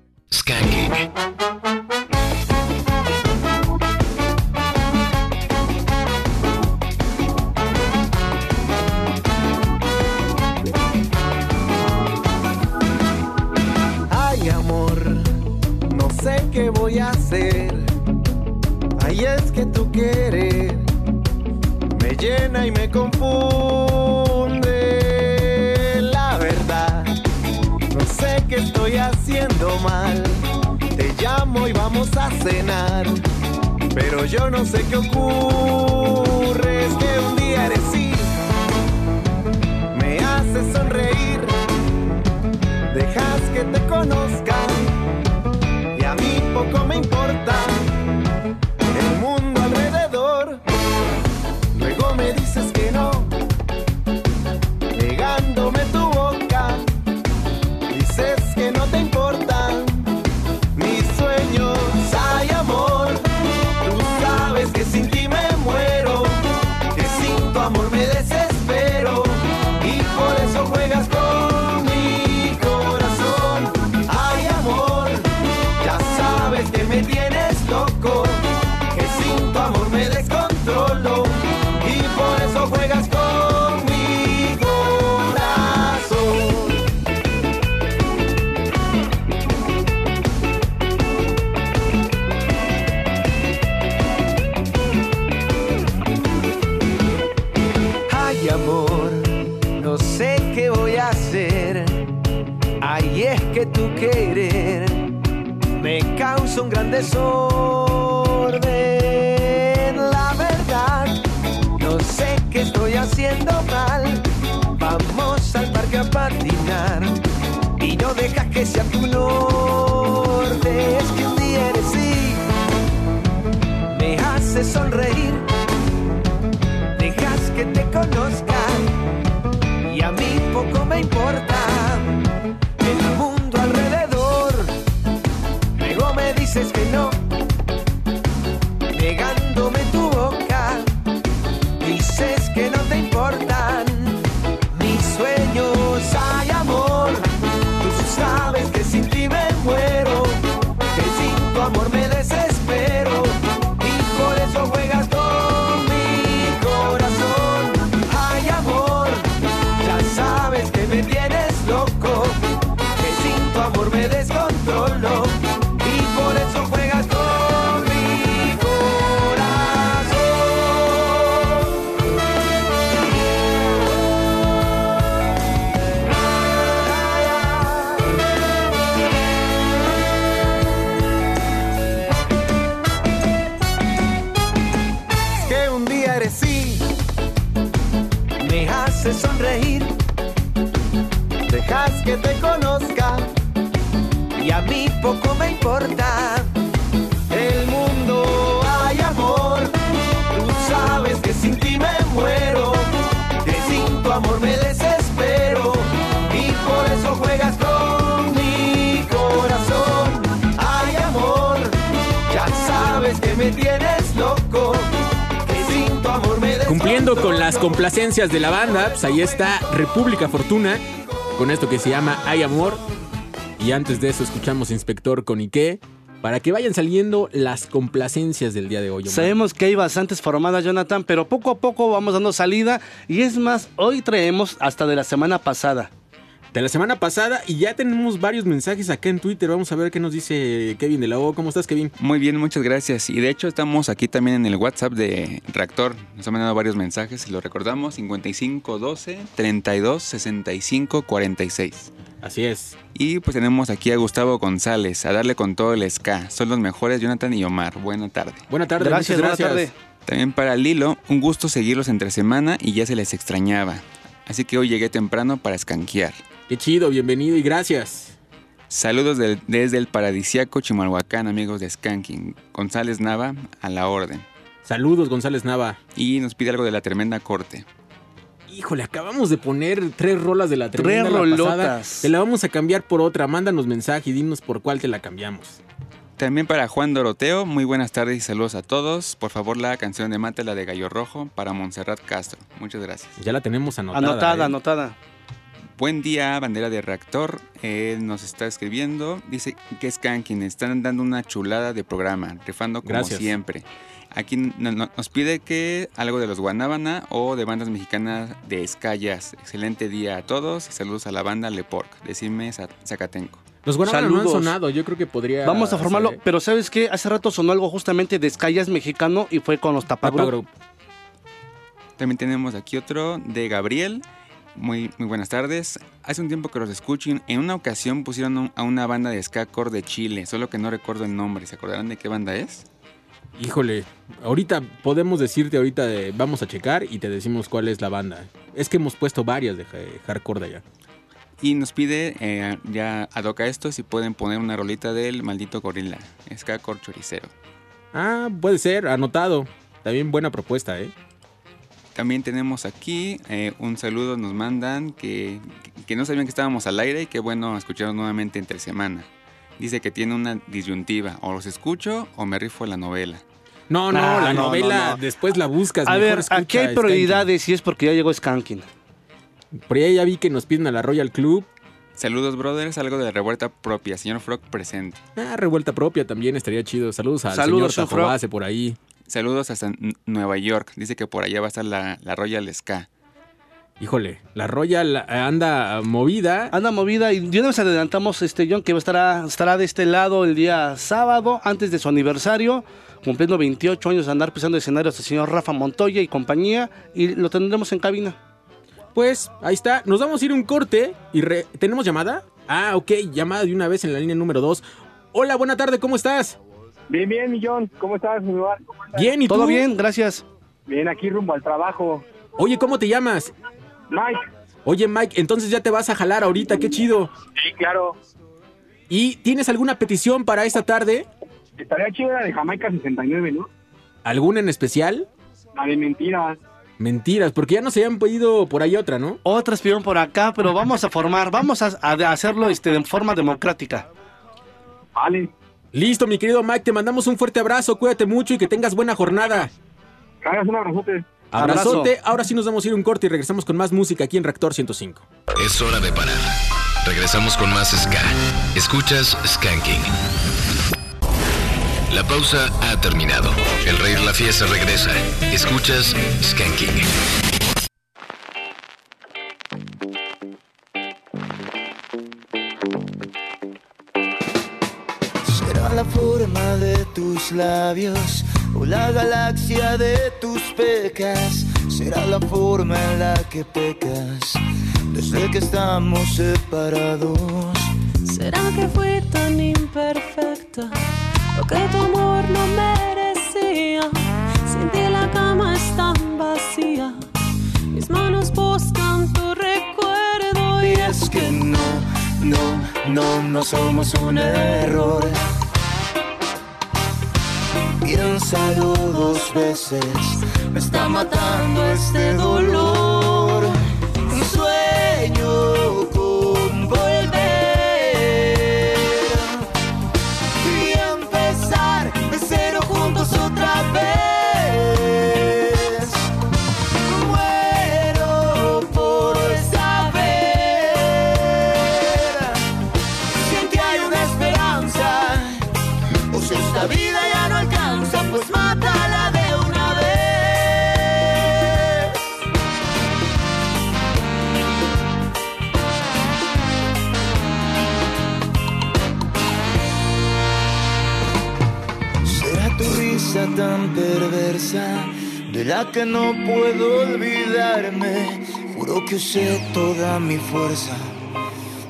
De la banda, pues ahí está República Fortuna, con esto que se llama Hay Amor. Y antes de eso escuchamos Inspector con Ike, para que vayan saliendo las complacencias del día de hoy. Sabemos que hay bastantes formadas, Jonathan, pero poco a poco vamos dando salida. Y es más, hoy traemos hasta de la semana pasada. De la semana pasada y ya tenemos varios mensajes acá en Twitter. Vamos a ver qué nos dice Kevin de la O. ¿Cómo estás, Kevin? Muy bien, muchas gracias. Y de hecho estamos aquí también en el WhatsApp de Reactor. Nos han mandado varios mensajes y lo recordamos. 5512 32 65 46. Así es. Y pues tenemos aquí a Gustavo González, a darle con todo el ska. Son los mejores Jonathan y Omar. Buena tarde. Buena tarde, Gracias, muchas buena gracias. tarde. También para Lilo, un gusto seguirlos entre semana y ya se les extrañaba. Así que hoy llegué temprano para escanquear. Qué chido, bienvenido y gracias. Saludos del- desde el paradisiaco Chimalhuacán, amigos de Skanking. González Nava, a la orden. Saludos, González Nava. Y nos pide algo de la tremenda corte. Híjole, acabamos de poner tres rolas de la Tres tremenda la pasada. rolotas. Te la vamos a cambiar por otra. Mándanos mensaje y dinos por cuál te la cambiamos. También para Juan Doroteo, muy buenas tardes y saludos a todos. Por favor, la canción de Mátela de Gallo Rojo para Montserrat Castro. Muchas gracias. Ya la tenemos anotada. Anotada, ¿eh? anotada. Buen día, bandera de reactor. Él nos está escribiendo. Dice que es Kankin. Están dando una chulada de programa, rifando como Gracias. siempre. Aquí no- no- nos pide que algo de los Guanábana o de bandas mexicanas de Escayas. Excelente día a todos y saludos a la banda Leporc. Decime Za- Zacatenco. Los Guanábana no han Saludos. sonado, yo creo que podría... Vamos a formarlo, ser, ¿eh? pero ¿sabes qué? Hace rato sonó algo justamente de Escayas mexicano y fue con los. Group. También tenemos aquí otro de Gabriel. Muy, muy buenas tardes. Hace un tiempo que los escucho. y En una ocasión pusieron a una banda de ska core de Chile, solo que no recuerdo el nombre. ¿Se acordarán de qué banda es? Híjole, ahorita podemos decirte ahorita de, vamos a checar y te decimos cuál es la banda. Es que hemos puesto varias de hardcore de allá. Y nos pide, eh, ya adoca esto, si pueden poner una rolita del maldito gorila. Ska core choricero. Ah, puede ser, anotado. También buena propuesta, ¿eh? También tenemos aquí eh, un saludo, nos mandan que, que no sabían que estábamos al aire y que bueno escucharon nuevamente entre semana. Dice que tiene una disyuntiva, o los escucho o me rifo la novela. No, no, Ah, la no, novela no, no. después la buscas. A mejor ver, escucha aquí hay Skanking. prioridades y es porque ya llegó Skanking. Por ahí ya vi que nos piden a la Royal Club. Saludos brothers, algo de revuelta propia, señor Frog presente. Ah, revuelta propia también estaría chido. Saludos al Saludos, señor. Tajobase por ahí. Saludos hasta N- Nueva York, dice que por allá va a estar la, la Royal Ska. Híjole, la Royal eh, anda movida. Anda movida y de una vez adelantamos este John que estará, estará de este lado el día sábado, antes de su aniversario, cumpliendo 28 años de andar pisando escenarios el señor Rafa Montoya y compañía, y lo tendremos en cabina. Pues ahí está. Nos vamos a ir un corte y re- ¿tenemos llamada? Ah, ok, llamada de una vez en la línea número 2. Hola, buena tarde, ¿cómo estás? Bien, bien, Millón. ¿Cómo estás, mi lugar? ¿Cómo estás? Bien, ¿y Todo tú? bien, gracias. Bien, aquí rumbo al trabajo. Oye, ¿cómo te llamas? Mike. Oye, Mike, entonces ya te vas a jalar ahorita, qué chido. Sí, claro. ¿Y tienes alguna petición para esta tarde? Estaría chido la de Jamaica 69, ¿no? ¿Alguna en especial? La de mentiras. Mentiras, porque ya nos habían pedido por ahí otra, ¿no? Otras pidieron por acá, pero vamos a formar, vamos a, a hacerlo este, de forma democrática. Vale. Listo, mi querido Mike, te mandamos un fuerte abrazo, cuídate mucho y que tengas buena jornada. Hagas un abrazote. Abrazote, Abrazo. ahora sí nos vamos a ir un corte y regresamos con más música aquí en Reactor 105. Es hora de parar. Regresamos con más Ska. Escuchas Skanking. La pausa ha terminado. El rey de la fiesta regresa. Escuchas Skanking. La forma de tus labios o la galaxia de tus pecas. Será la forma en la que pecas desde que estamos separados. ¿Será que fui tan imperfecta? Lo que tu amor no merecía. Sin ti la cama es tan vacía. Mis manos buscan tu recuerdo y Y es que no, no, no, no somos un error. Piénsalo dos veces, me está matando este dolor. La que no puedo olvidarme. Juro que usé toda mi fuerza.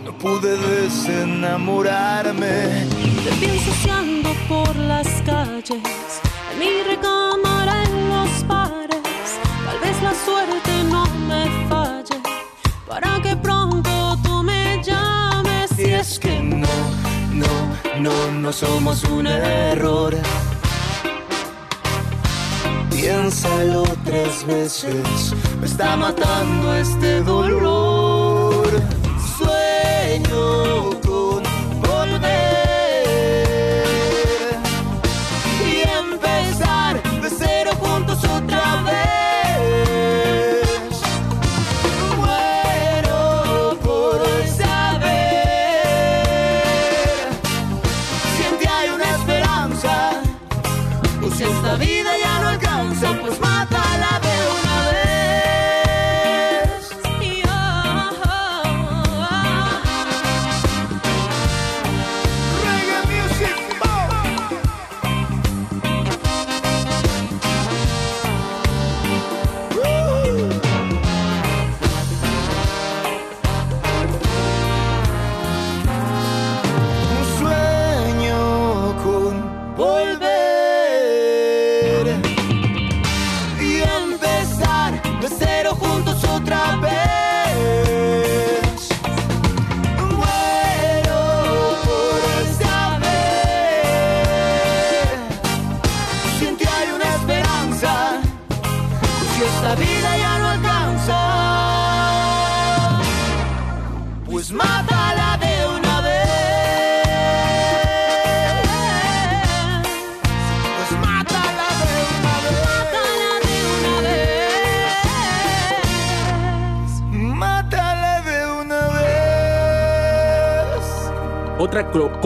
No pude desenamorarme. te pienso si por las calles. En mi recámara en los bares. Tal vez la suerte no me falle. Para que pronto tú me llames. Y es que no, no, no, no somos un error. Piénsalo tres veces, me está matando este dolor.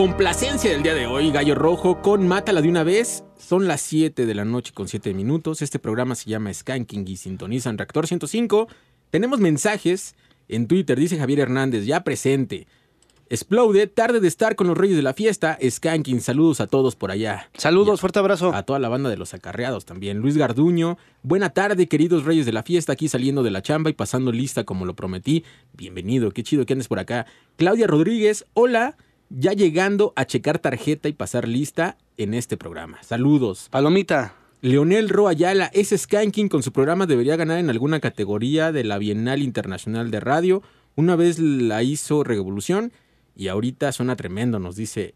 Complacencia del día de hoy, Gallo Rojo, con Mátala de una vez. Son las 7 de la noche con 7 minutos. Este programa se llama Skanking y sintonizan Reactor 105. Tenemos mensajes en Twitter, dice Javier Hernández, ya presente. Explode, tarde de estar con los reyes de la fiesta. Skanking, saludos a todos por allá. Saludos, fuerte abrazo. A toda la banda de los acarreados también. Luis Garduño, buena tarde, queridos reyes de la fiesta, aquí saliendo de la chamba y pasando lista como lo prometí. Bienvenido, qué chido que andes por acá. Claudia Rodríguez, hola, ya llegando a checar tarjeta y pasar lista en este programa. Saludos. Palomita. Leonel Ro Ayala, ese Skanking con su programa debería ganar en alguna categoría de la Bienal Internacional de Radio. Una vez la hizo Revolución y ahorita suena tremendo, nos dice.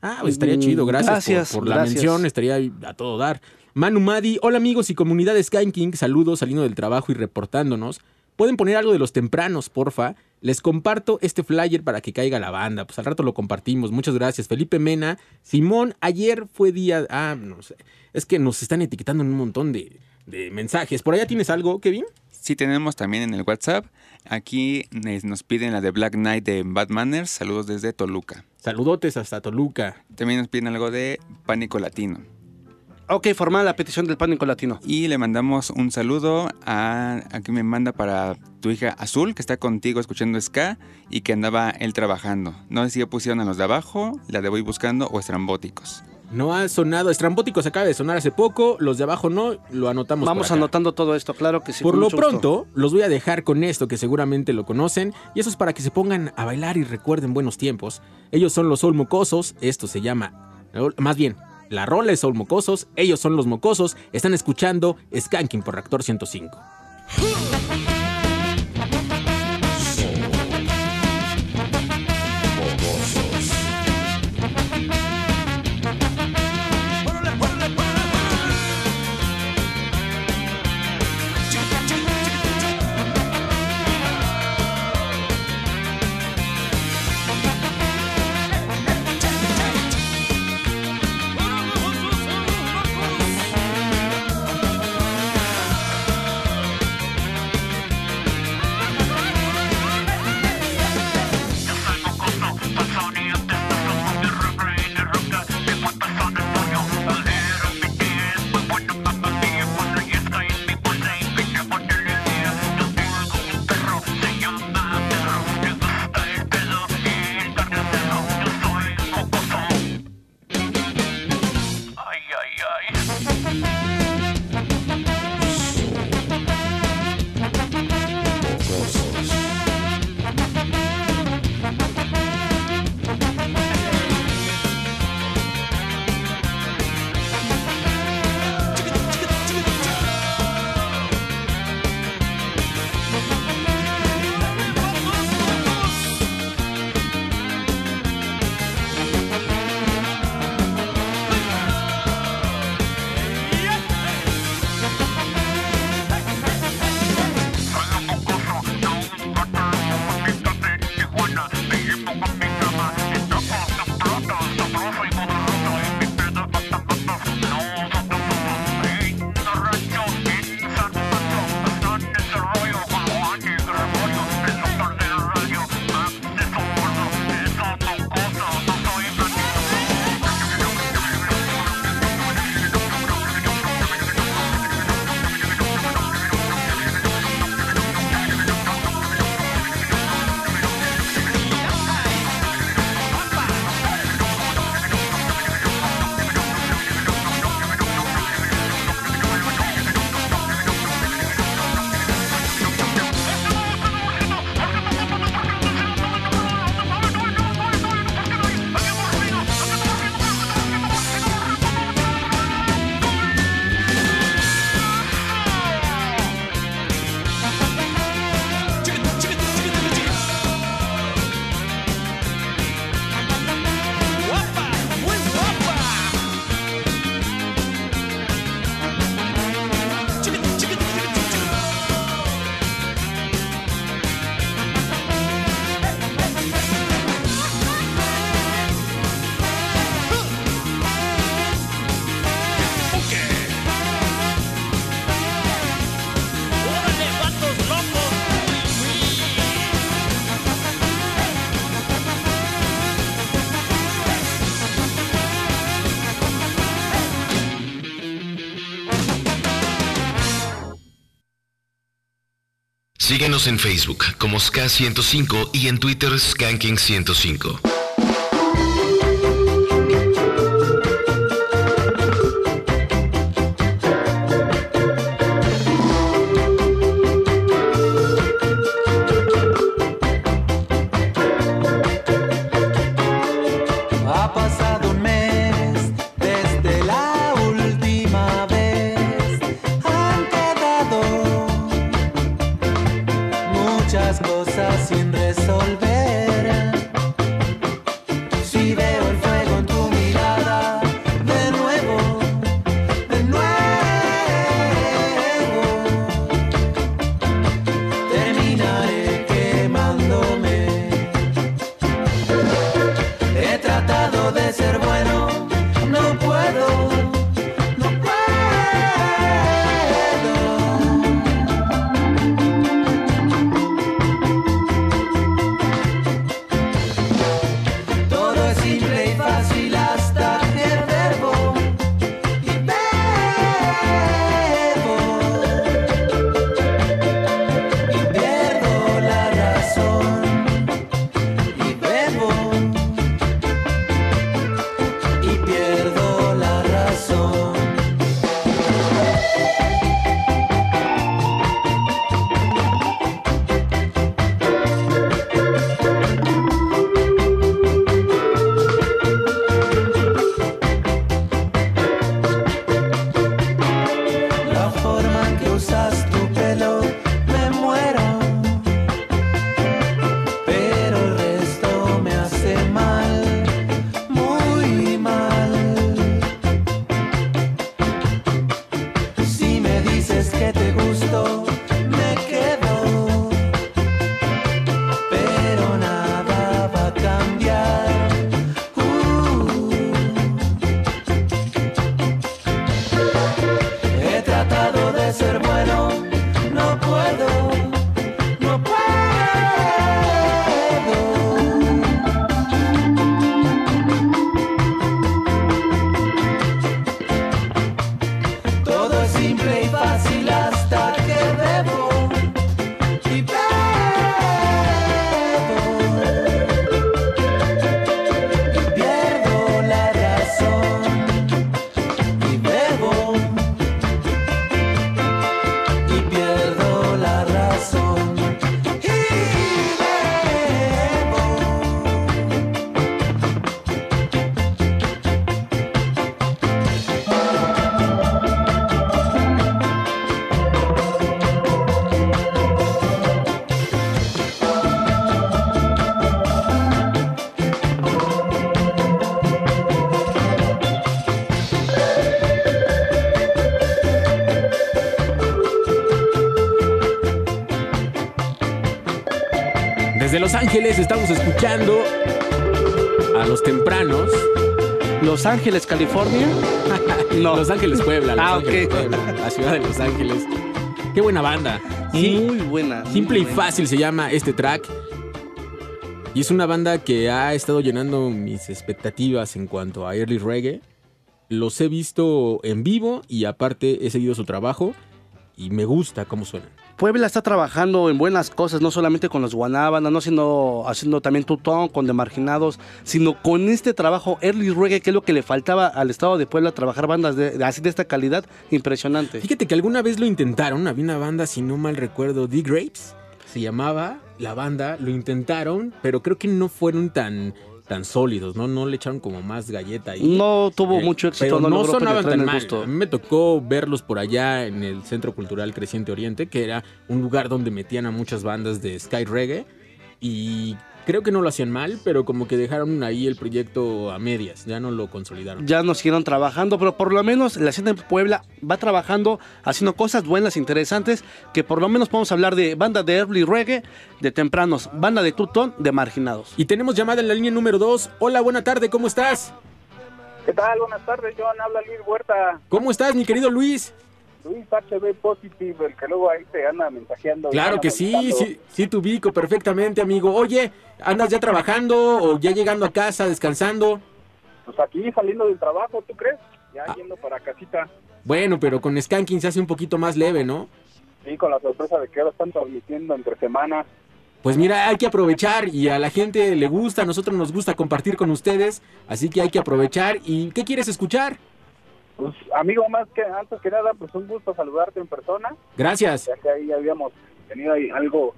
Ah, pues estaría Mm, chido, gracias, por- gracias, por, la gracias. mención, estaría a todo dar. Manu Madi, hola amigos y comunidad Skanking, saludos saliendo del trabajo y reportándonos. Pueden poner algo de los tempranos, porfa. Les comparto este flyer para que caiga la banda. Pues al rato lo compartimos. Muchas gracias. Felipe Mena. Simón, ayer fue día. Ah, no sé. Es que nos están etiquetando en un montón de, de mensajes. ¿Por allá tienes algo, Kevin? Sí, tenemos también en el WhatsApp. Aquí nos piden la de Black Knight de Bad Manners. Saludos desde Toluca. Saludotes hasta Toluca. También nos piden algo de Pánico Latino. Ok, formal la petición del pánico latino. Y le mandamos un saludo a, a que me manda para tu hija Azul, que está contigo escuchando Ska y que andaba él trabajando. No sé si ya pusieron a los de abajo, la de Voy Buscando o Estrambóticos. No ha sonado. Estrambóticos acaba de sonar hace poco. Los de abajo no. Lo anotamos. Vamos anotando todo esto, claro que sí. Por lo gusto. pronto, los voy a dejar con esto que seguramente lo conocen. Y eso es para que se pongan a bailar y recuerden buenos tiempos. Ellos son los Sol Mocosos. Esto se llama. Más bien, la rola es Sol Mocosos. Ellos son los Mocosos. Están escuchando Skanking por Reactor 105. Síguenos en Facebook como SK105 y en Twitter Skanking105. Los Ángeles estamos escuchando a los tempranos. Los Ángeles, California. No. Los Ángeles Puebla. Los Ah, Ángeles, ok. Puebla, la ciudad de Los Ángeles. Qué buena banda. Sí, Muy buena. muy Simple y fácil se llama este track. Y es una banda que ha estado llenando mis expectativas en cuanto a early reggae. Los he visto en vivo y aparte he seguido su trabajo y me gusta cómo suenan. Puebla está trabajando en buenas cosas, no solamente con los Guanábana, no haciendo, haciendo también tutón con de marginados, sino con este trabajo early reggae, que es lo que le faltaba al estado de Puebla, trabajar bandas de- así de esta calidad, impresionante. Fíjate que alguna vez lo intentaron, había una banda, si no mal recuerdo, The Grapes, se llamaba la banda, lo intentaron, pero creo que no fueron tan, tan sólidos, ¿no? No le echaron como más galleta ahí. No tuvo Eh, mucho éxito, pero no, no, sonaban tan mal. gusto. A mí me tocó verlos por allá en el Centro Cultural Creciente Oriente, que era un lugar donde metían a muchas bandas de Sky Reggae. Y creo que no lo hacían mal, pero como que dejaron ahí el proyecto a medias, ya no lo consolidaron. Ya nos siguieron trabajando, pero por lo menos la escena de Puebla va trabajando, haciendo cosas buenas, interesantes, que por lo menos podemos hablar de banda de early reggae, de tempranos, banda de tutón, de marginados. Y tenemos llamada en la línea número 2. Hola, buena tarde, ¿cómo estás? ¿Qué tal? Buenas tardes, John. Habla Luis Huerta. ¿Cómo estás, mi querido Luis? Luis HB Positive, el que luego ahí te anda mensajeando. Claro que sí, sí, sí te ubico perfectamente, amigo. Oye, ¿andas ya trabajando o ya llegando a casa, descansando? Pues aquí saliendo del trabajo, ¿tú crees? Ya Ah. yendo para casita. Bueno, pero con Skanking se hace un poquito más leve, ¿no? Sí, con la sorpresa de que ahora están transmitiendo entre semanas. Pues mira, hay que aprovechar y a la gente le gusta, a nosotros nos gusta compartir con ustedes, así que hay que aprovechar. ¿Y qué quieres escuchar? Pues, amigo, más que antes que nada, pues un gusto saludarte en persona. Gracias. Ya que ahí habíamos tenido ahí algo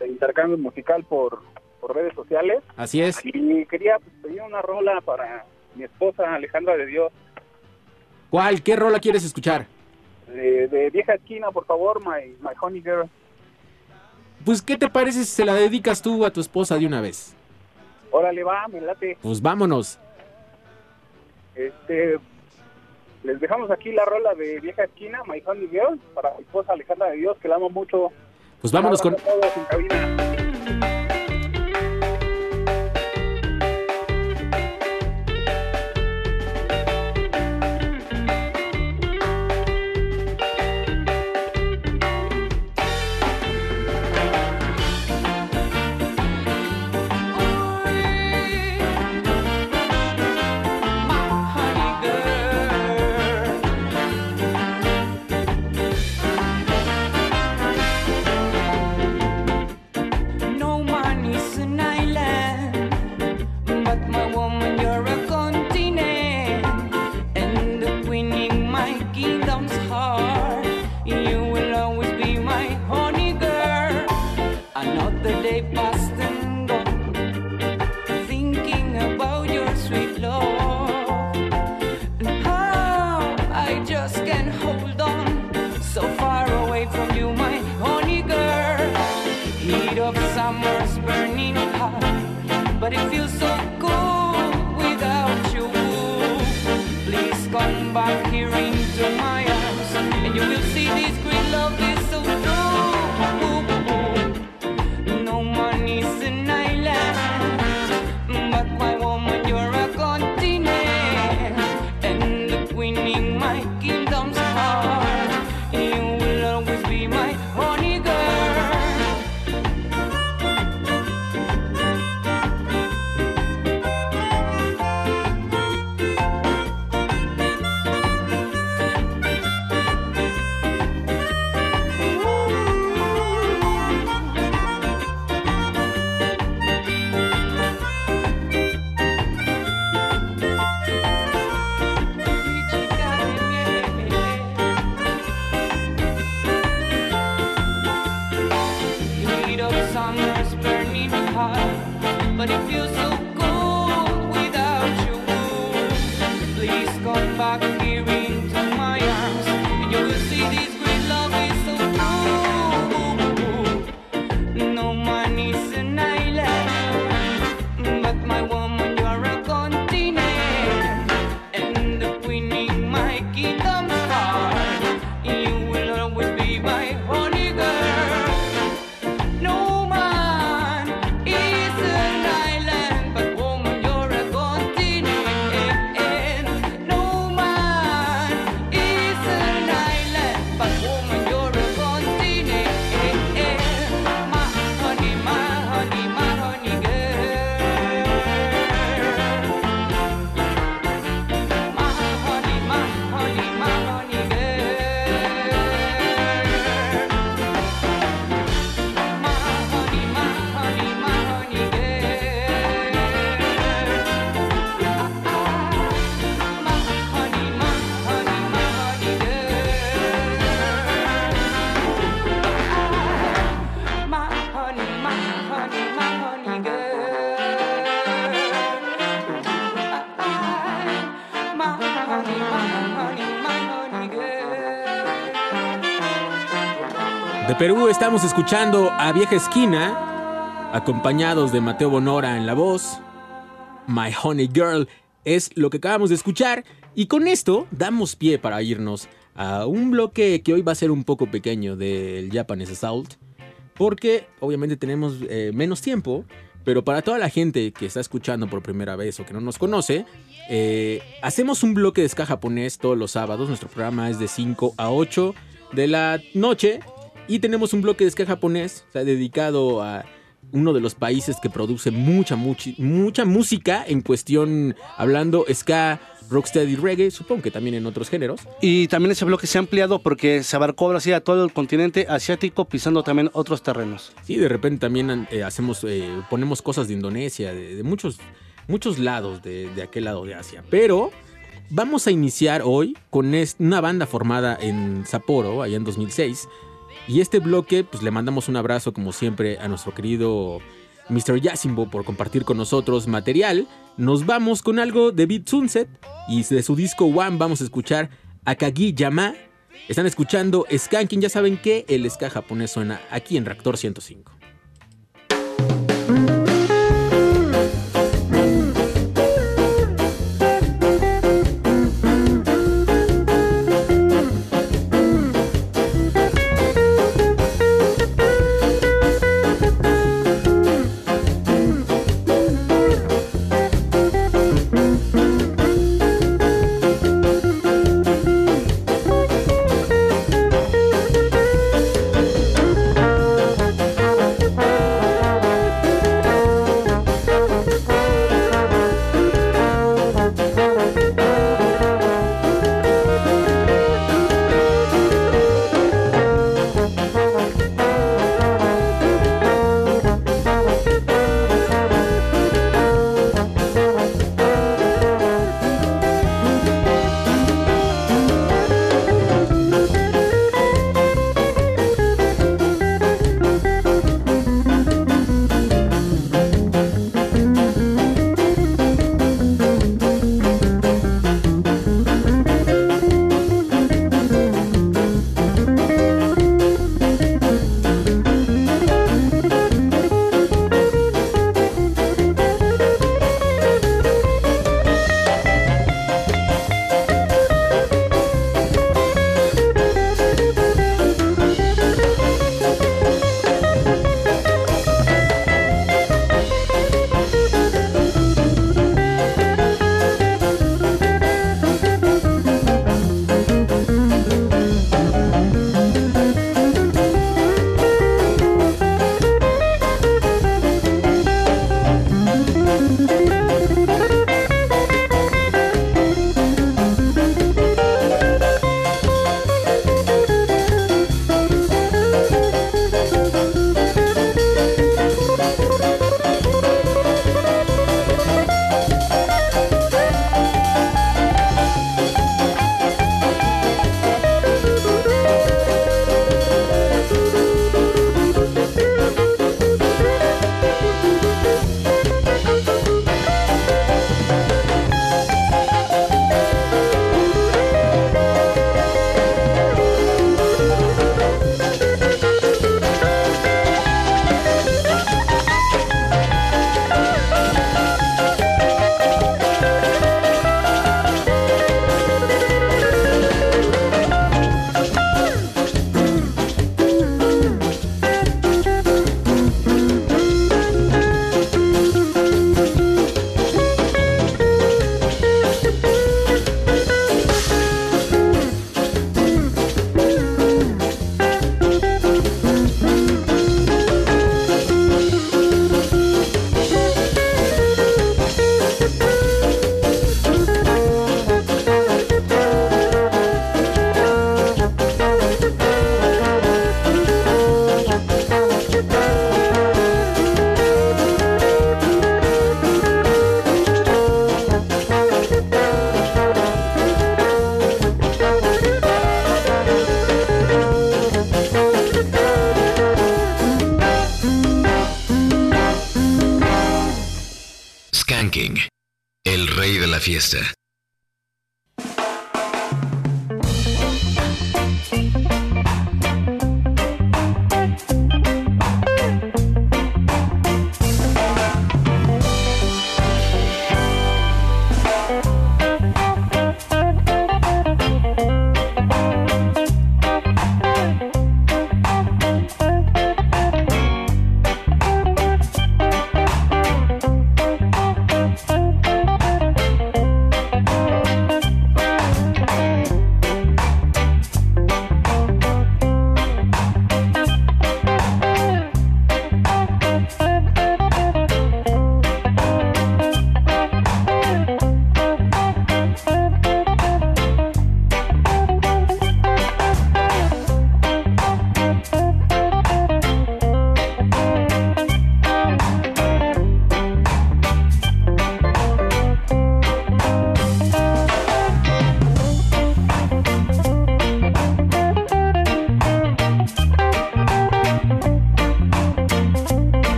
de intercambio musical por, por redes sociales. Así es. Y quería pues, pedir una rola para mi esposa Alejandra de Dios, ¿Cuál? ¿Qué rola quieres escuchar? de, de Vieja Esquina, por favor, My, my Honey Girl. Pues, ¿qué te parece si se la dedicas tú a tu esposa de una vez? Órale, va, me late. Pues vámonos. Este, les dejamos aquí la rola de Vieja Esquina, My Honey Girl, para mi esposa Alejandra de Dios, que la amo mucho. Pues vámonos con... todos en cabina. Perú estamos escuchando a Vieja Esquina, acompañados de Mateo Bonora en la voz. My Honey Girl es lo que acabamos de escuchar. Y con esto damos pie para irnos a un bloque que hoy va a ser un poco pequeño del Japanese Assault. Porque obviamente tenemos eh, menos tiempo. Pero para toda la gente que está escuchando por primera vez o que no nos conoce, eh, hacemos un bloque de ska japonés todos los sábados. Nuestro programa es de 5 a 8 de la noche. Y tenemos un bloque de ska japonés o sea, dedicado a uno de los países que produce mucha, mucha, mucha música en cuestión, hablando ska, rocksteady, reggae, supongo que también en otros géneros. Y también ese bloque se ha ampliado porque se abarcó ahora sí a todo el continente asiático, pisando también otros terrenos. Sí, de repente también eh, hacemos, eh, ponemos cosas de Indonesia, de, de muchos, muchos lados de, de aquel lado de Asia. Pero vamos a iniciar hoy con una banda formada en Sapporo, allá en 2006. Y este bloque, pues le mandamos un abrazo como siempre a nuestro querido Mr. Yasimbo por compartir con nosotros material. Nos vamos con algo de Beat Sunset y de su disco One vamos a escuchar Akagi Yama. Están escuchando Skanking, ya saben que el ska japonés suena aquí en Reactor 105.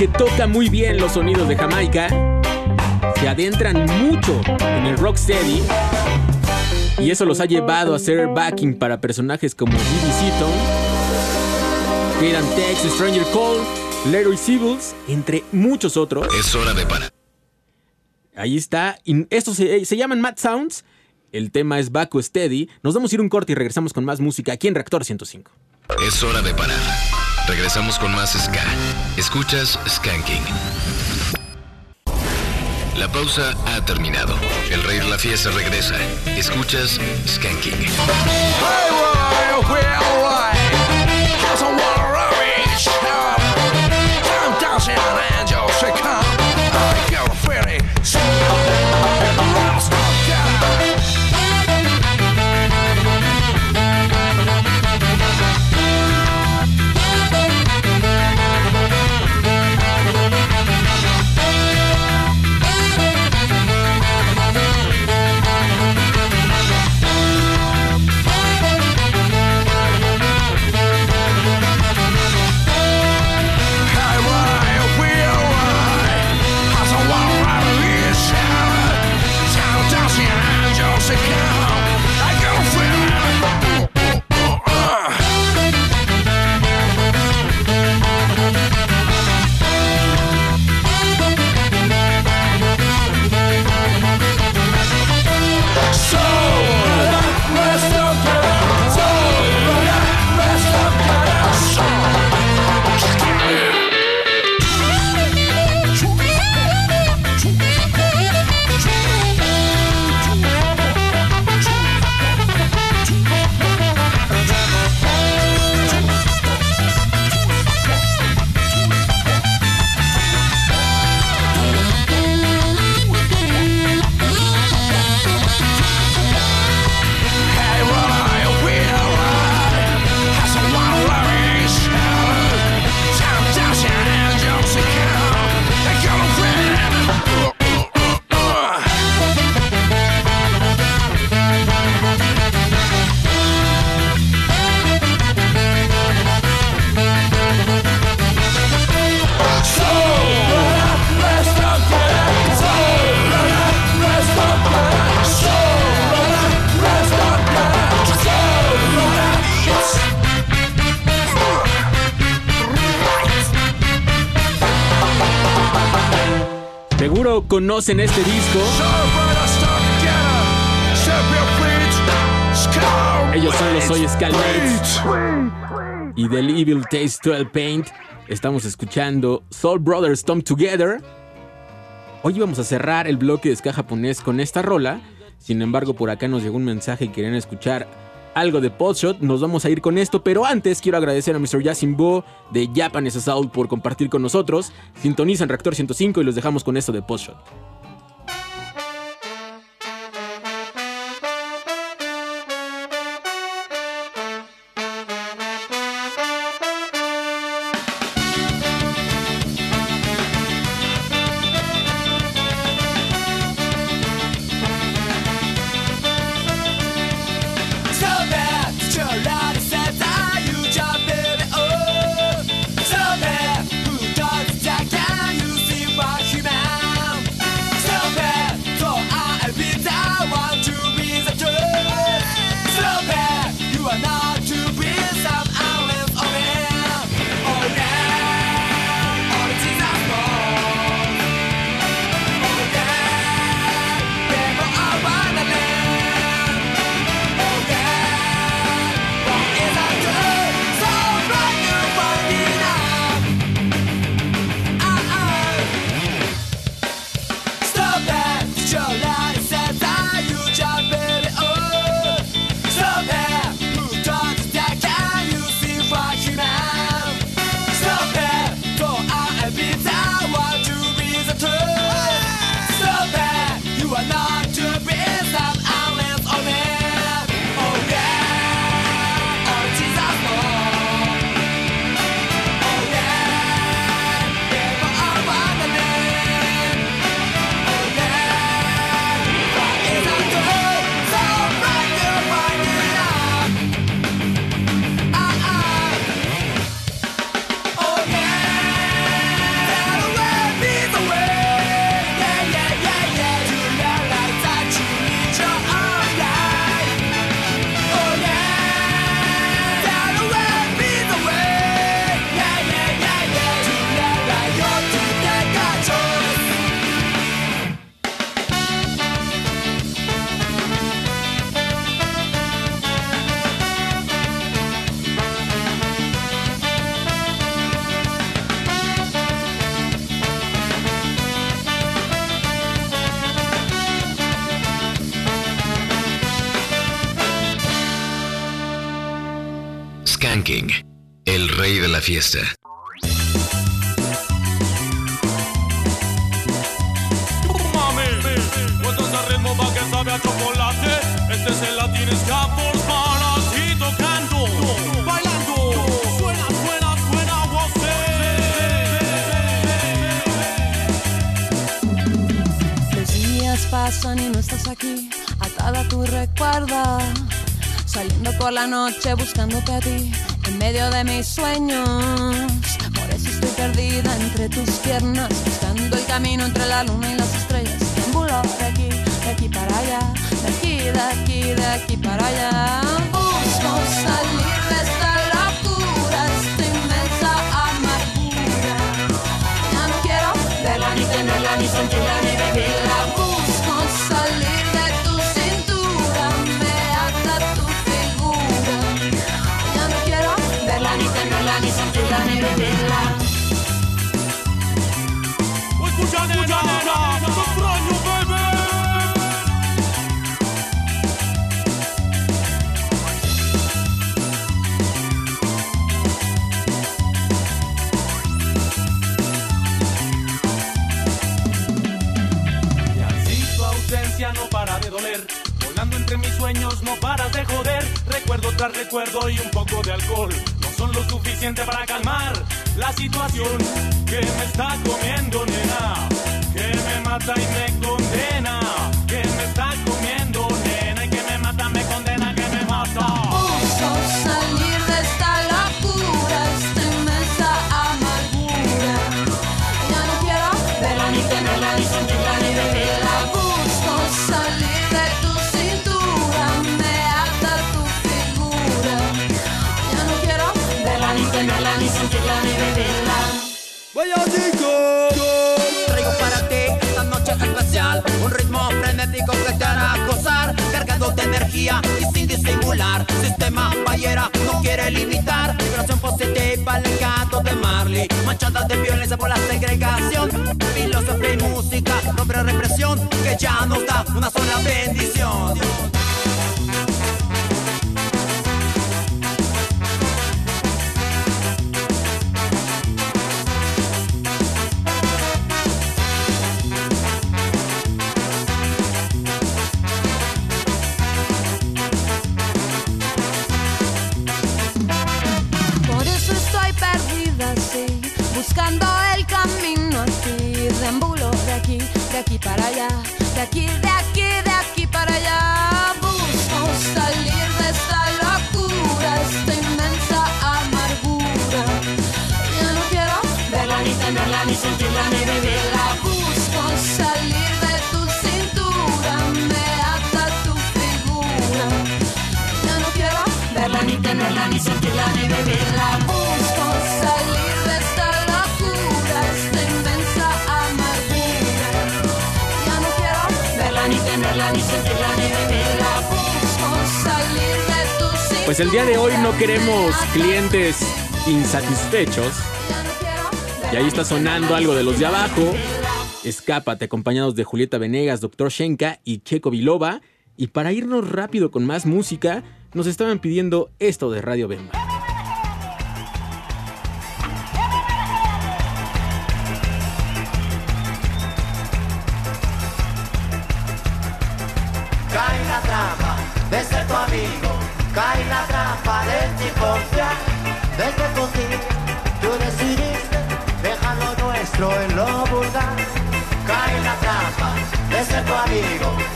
Que toca muy bien los sonidos de Jamaica. Se adentran mucho en el rocksteady. Y eso los ha llevado a hacer backing para personajes como Diddy Seaton, Kate and Tex, Stranger Cole, Leroy Sibbles, entre muchos otros. Es hora de parar. Ahí está. Y estos se, se llaman Mad Sounds. El tema es Baco Steady. Nos vamos a ir un corte y regresamos con más música aquí en Reactor 105. Es hora de parar. Regresamos con más Ska. Escuchas Skanking. La pausa ha terminado. El rey de la fiesta regresa. Escuchas Skanking. Conocen este disco. Ellos son los Soy Skullmates. Y del Evil Taste 12 Paint estamos escuchando Soul Brothers Come Together. Hoy vamos a cerrar el bloque de ska japonés con esta rola. Sin embargo, por acá nos llegó un mensaje y querían escuchar algo de Podshot. Nos vamos a ir con esto, pero antes quiero agradecer a Mr. Yasimbo de Japanese Assault por compartir con nosotros. Sintonizan Reactor 105 y los dejamos con esto de Podshot. de mis sueños. Por eso estoy perdida entre tus piernas, buscando el camino entre la luna y las estrellas. Triángulo de aquí, de aquí para allá, de aquí, de aquí, de aquí para allá. recuerdo y un poco de alcohol. No son lo suficiente para calmar la situación. Que me está comiendo, nena, que me mata y me condena. Que Traigo para ti esta noche especial Un ritmo frenético que te hará gozar Cargado de energía y sin disimular. Sistema ballera no quiere limitar Vibración positiva al gato de Marley. Manchada de violencia por la segregación Filosofía y música, nombre represión Que ya nos da una sola bendición. Pues el día de hoy no queremos clientes insatisfechos. Y ahí está sonando algo de los de abajo. Escápate, acompañados de Julieta Venegas, Doctor Shenka y Checo Vilova. Y para irnos rápido con más música, nos estaban pidiendo esto de Radio Bemba. amigos.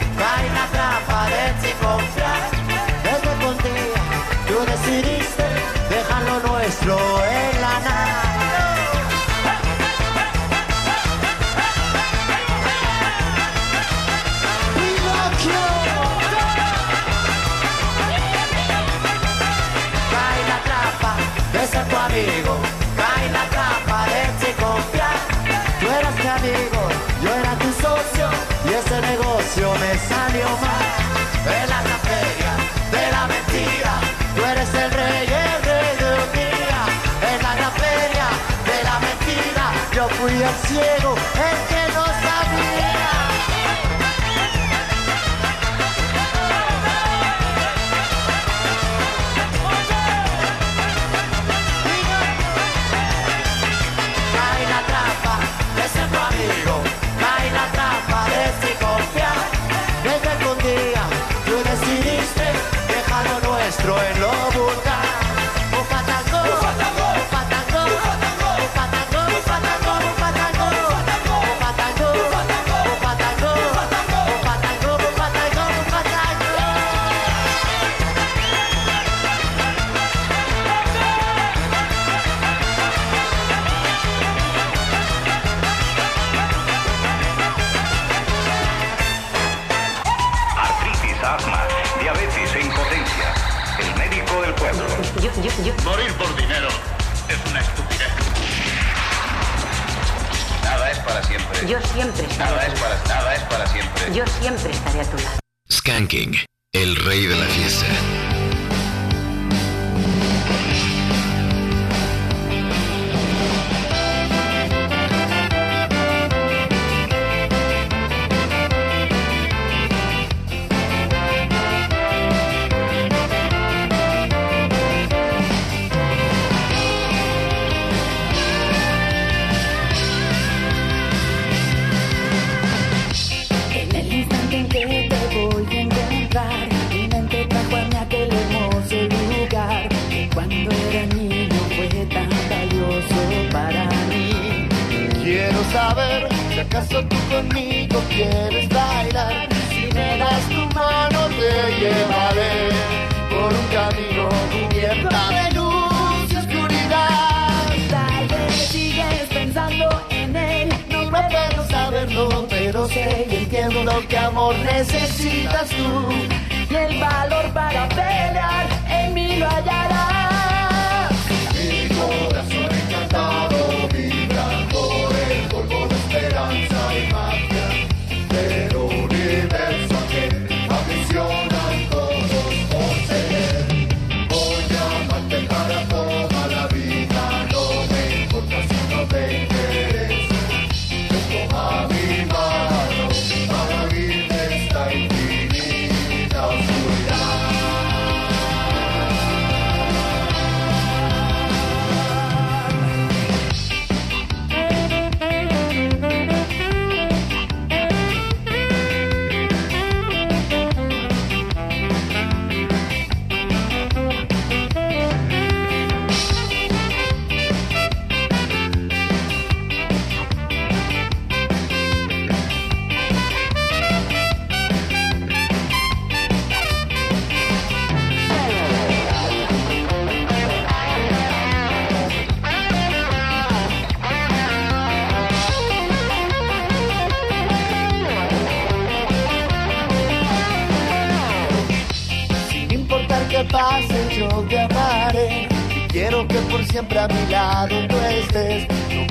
Gracias.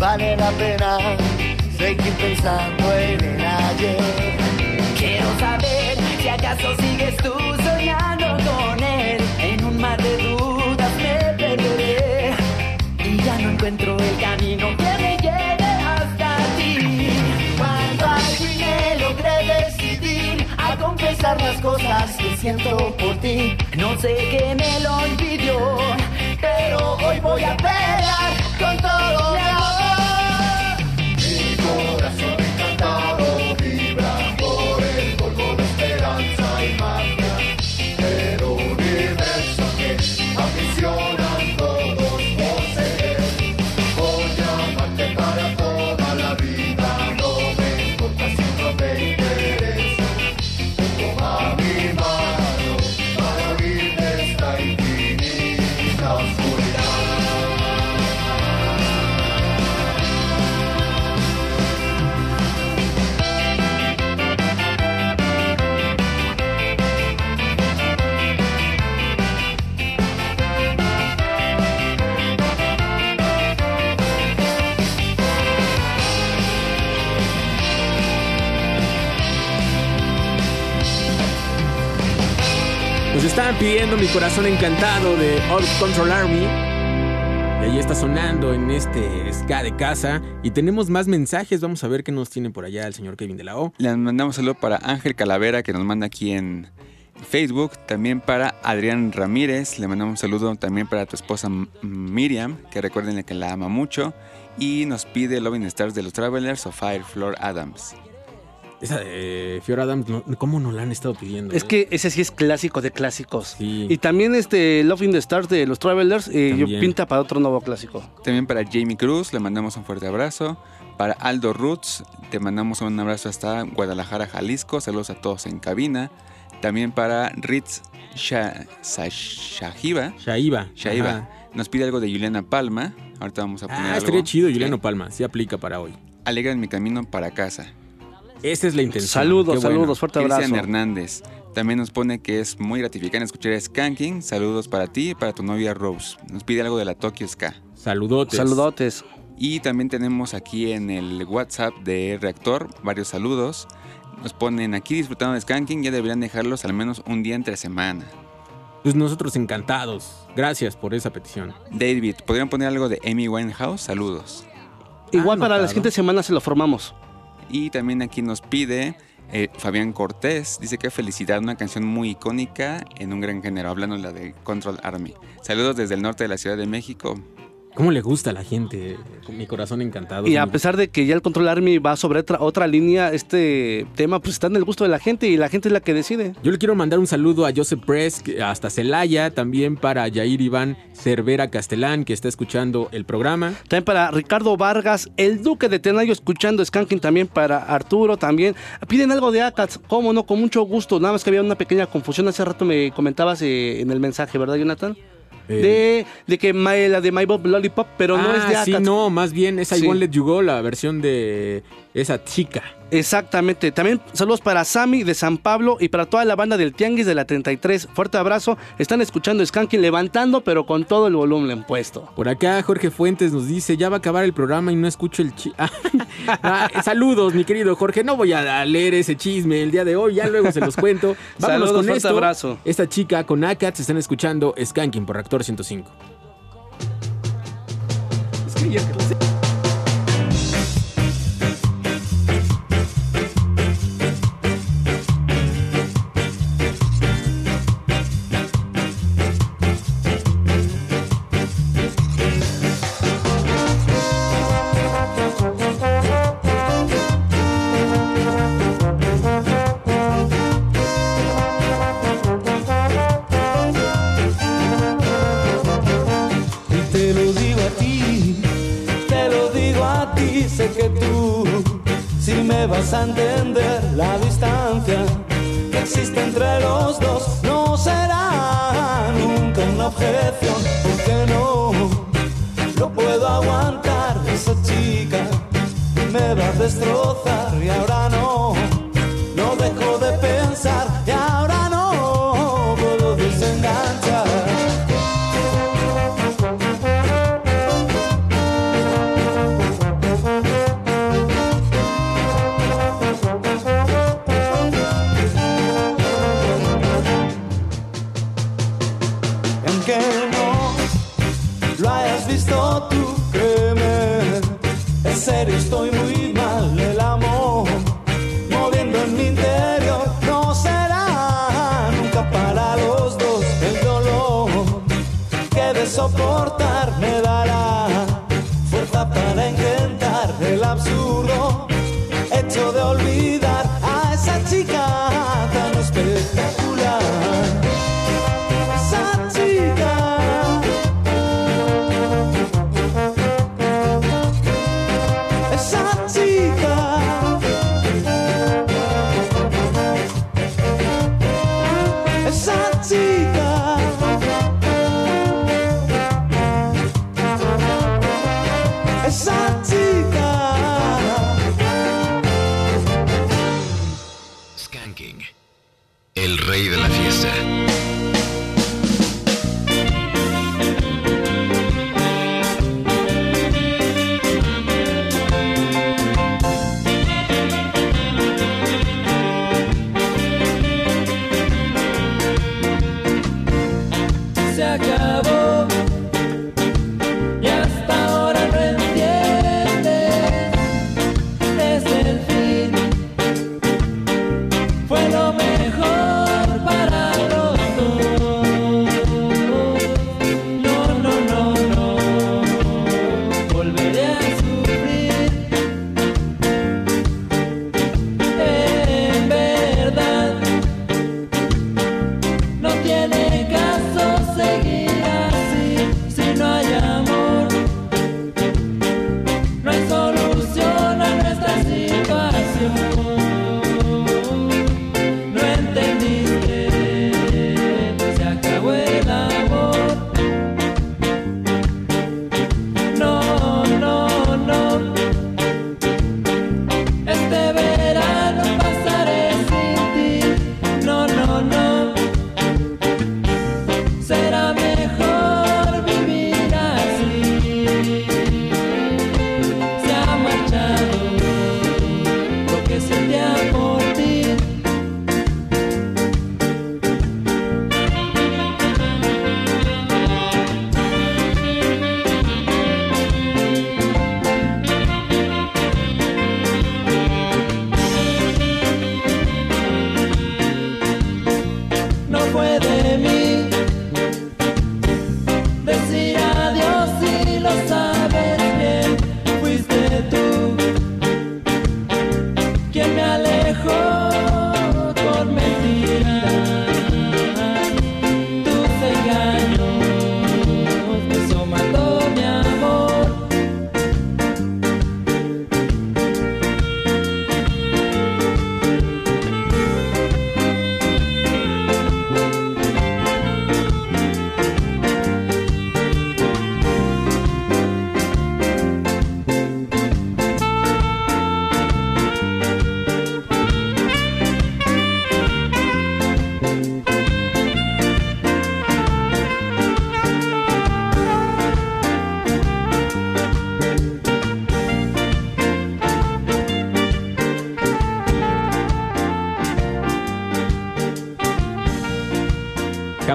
Vale la pena seguir pensando en el ayer. Quiero saber si acaso sigues tú soñando con él. En un mar de dudas me perderé y ya no encuentro el camino que me lleve hasta ti. Cuando al me logré decidir a confesar las cosas que siento por ti, no sé qué pidiendo mi corazón encantado de All Control Army. Y ahí está sonando en este ska de casa. Y tenemos más mensajes. Vamos a ver qué nos tiene por allá el señor Kevin de la O. Le mandamos saludo para Ángel Calavera que nos manda aquí en Facebook. También para Adrián Ramírez. Le mandamos un saludo también para tu esposa Miriam, que recuerden que la ama mucho. Y nos pide Loving Stars de los Travelers o Fire Floor Adams. Esa de Fiora Adams, ¿cómo nos la han estado pidiendo? Es eh? que ese sí es clásico de clásicos. Y también este Love in the Stars de los Travelers eh, pinta para otro nuevo clásico. También para Jamie Cruz le mandamos un fuerte abrazo. Para Aldo Roots te mandamos un abrazo hasta Guadalajara, Jalisco. Saludos a todos en cabina. También para Ritz Sha- Sa- Shahiba. Shaiba. Shaiba. Ajá. Nos pide algo de Juliana Palma. Ahorita vamos a poner Ah, algo. estaría chido, Sí. Juliano Palma. Sí aplica para hoy. Alegra en mi camino para casa. Esa es la intención. Saludos, Qué bueno. saludos, fuerte Cristian abrazo. Hernández. También nos pone que es muy gratificante escuchar Skanking. Saludos para ti y para tu novia Rose. Nos pide algo de la Tokyo Ska. Saludotes. Saludotes. Y también tenemos aquí en el WhatsApp de Reactor varios saludos. Nos ponen aquí disfrutando de Skanking, ya deberían dejarlos al menos un día entre semana. Pues nosotros encantados. Gracias por esa petición. David, ¿podrían poner algo de Amy Winehouse? Saludos. Igual para la siguiente semana se lo formamos. Y también aquí nos pide eh, Fabián Cortés, dice que felicidad, una canción muy icónica en un gran género, hablando la de Control Army. Saludos desde el norte de la Ciudad de México. ¿Cómo le gusta a la gente? Con mi corazón encantado. Y a pesar de que ya el Control Army va sobre otra, otra línea, este tema pues está en el gusto de la gente y la gente es la que decide. Yo le quiero mandar un saludo a Joseph Press, hasta Celaya, también para Yair Iván Cervera Castelán, que está escuchando el programa. También para Ricardo Vargas, el Duque de Tenayo escuchando Skanking también para Arturo también. Piden algo de Akats, cómo no, con mucho gusto. Nada más que había una pequeña confusión. Hace rato me comentabas eh, en el mensaje, ¿verdad, Jonathan? De, de que my- la de My Bob Lollipop, pero no Ah, es de sí, Akats. no, más bien es I. Won't Let You Go, la versión de esa chica. Exactamente. También saludos para Sammy de San Pablo y para toda la banda del Tianguis de la 33. Fuerte abrazo. Están escuchando Skanking levantando, pero con todo el volumen puesto. Por acá Jorge Fuentes nos dice, ya va a acabar el programa y no escucho el chisme. saludos, mi querido Jorge. No voy a leer ese chisme el día de hoy, ya luego se los cuento. Vámonos Saludos, con fuerte esto. abrazo. Esta chica con Akats están escuchando Skanking por Reactor 105. Y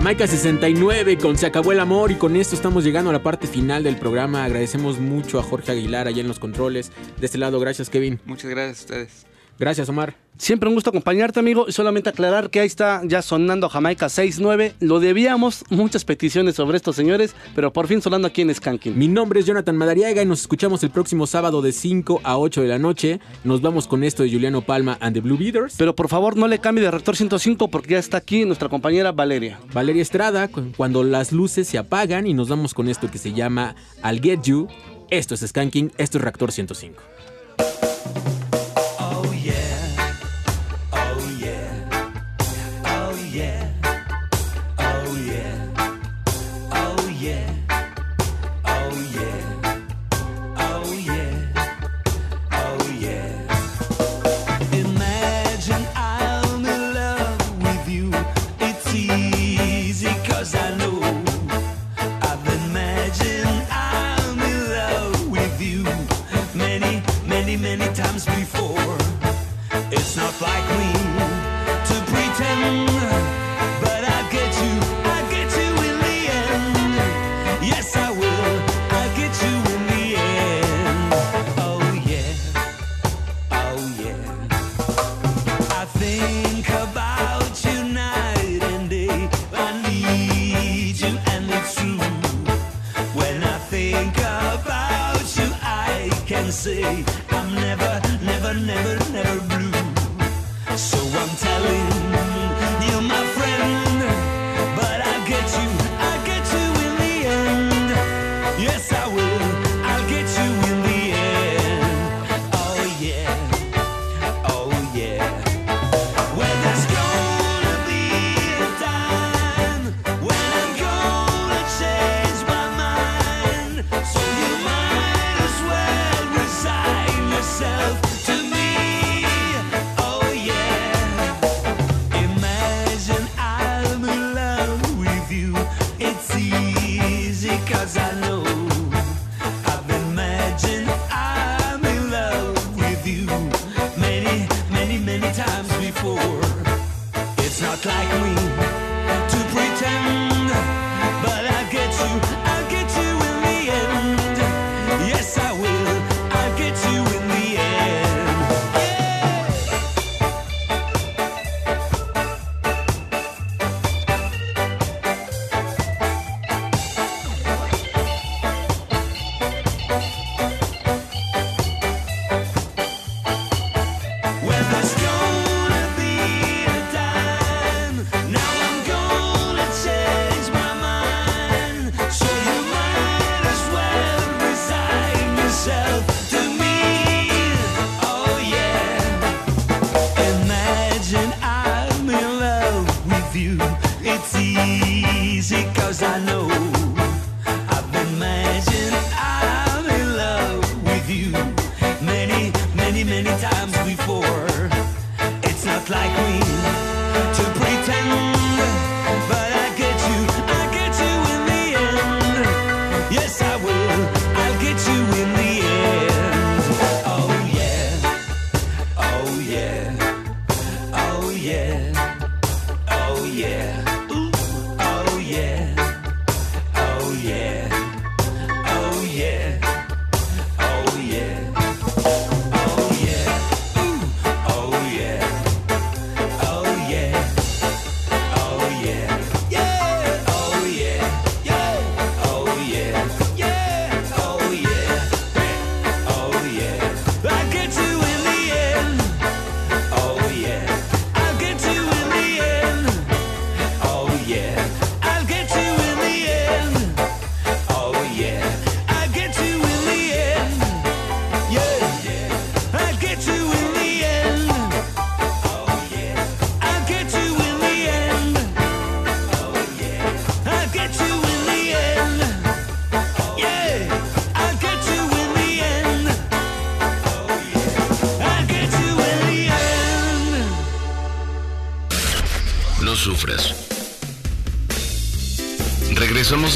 Jamaica 69 con Se acabó el amor y con esto estamos llegando a la parte final del programa. Agradecemos mucho a Jorge Aguilar allá en los controles. De este lado, gracias Kevin. Muchas gracias a ustedes. Gracias Omar. Siempre un gusto acompañarte, amigo. Y solamente aclarar que ahí está ya sonando Jamaica 69. Lo debíamos, muchas peticiones sobre estos señores, pero por fin sonando aquí en Skanking. Mi nombre es Jonathan Madariaga y nos escuchamos el próximo sábado de 5 a 8 de la noche. Nos vamos con esto de Juliano Palma and the Blue Beaters. Pero por favor, no le cambie de Rector 105 porque ya está aquí nuestra compañera Valeria. Valeria Estrada, cuando las luces se apagan y nos vamos con esto que se llama I'll Get You. Esto es Skanking, esto es Reactor 105. Oh, yeah. say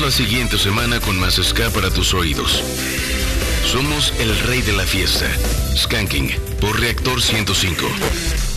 la siguiente semana con más ska para tus oídos. Somos el rey de la fiesta. Skanking por Reactor 105.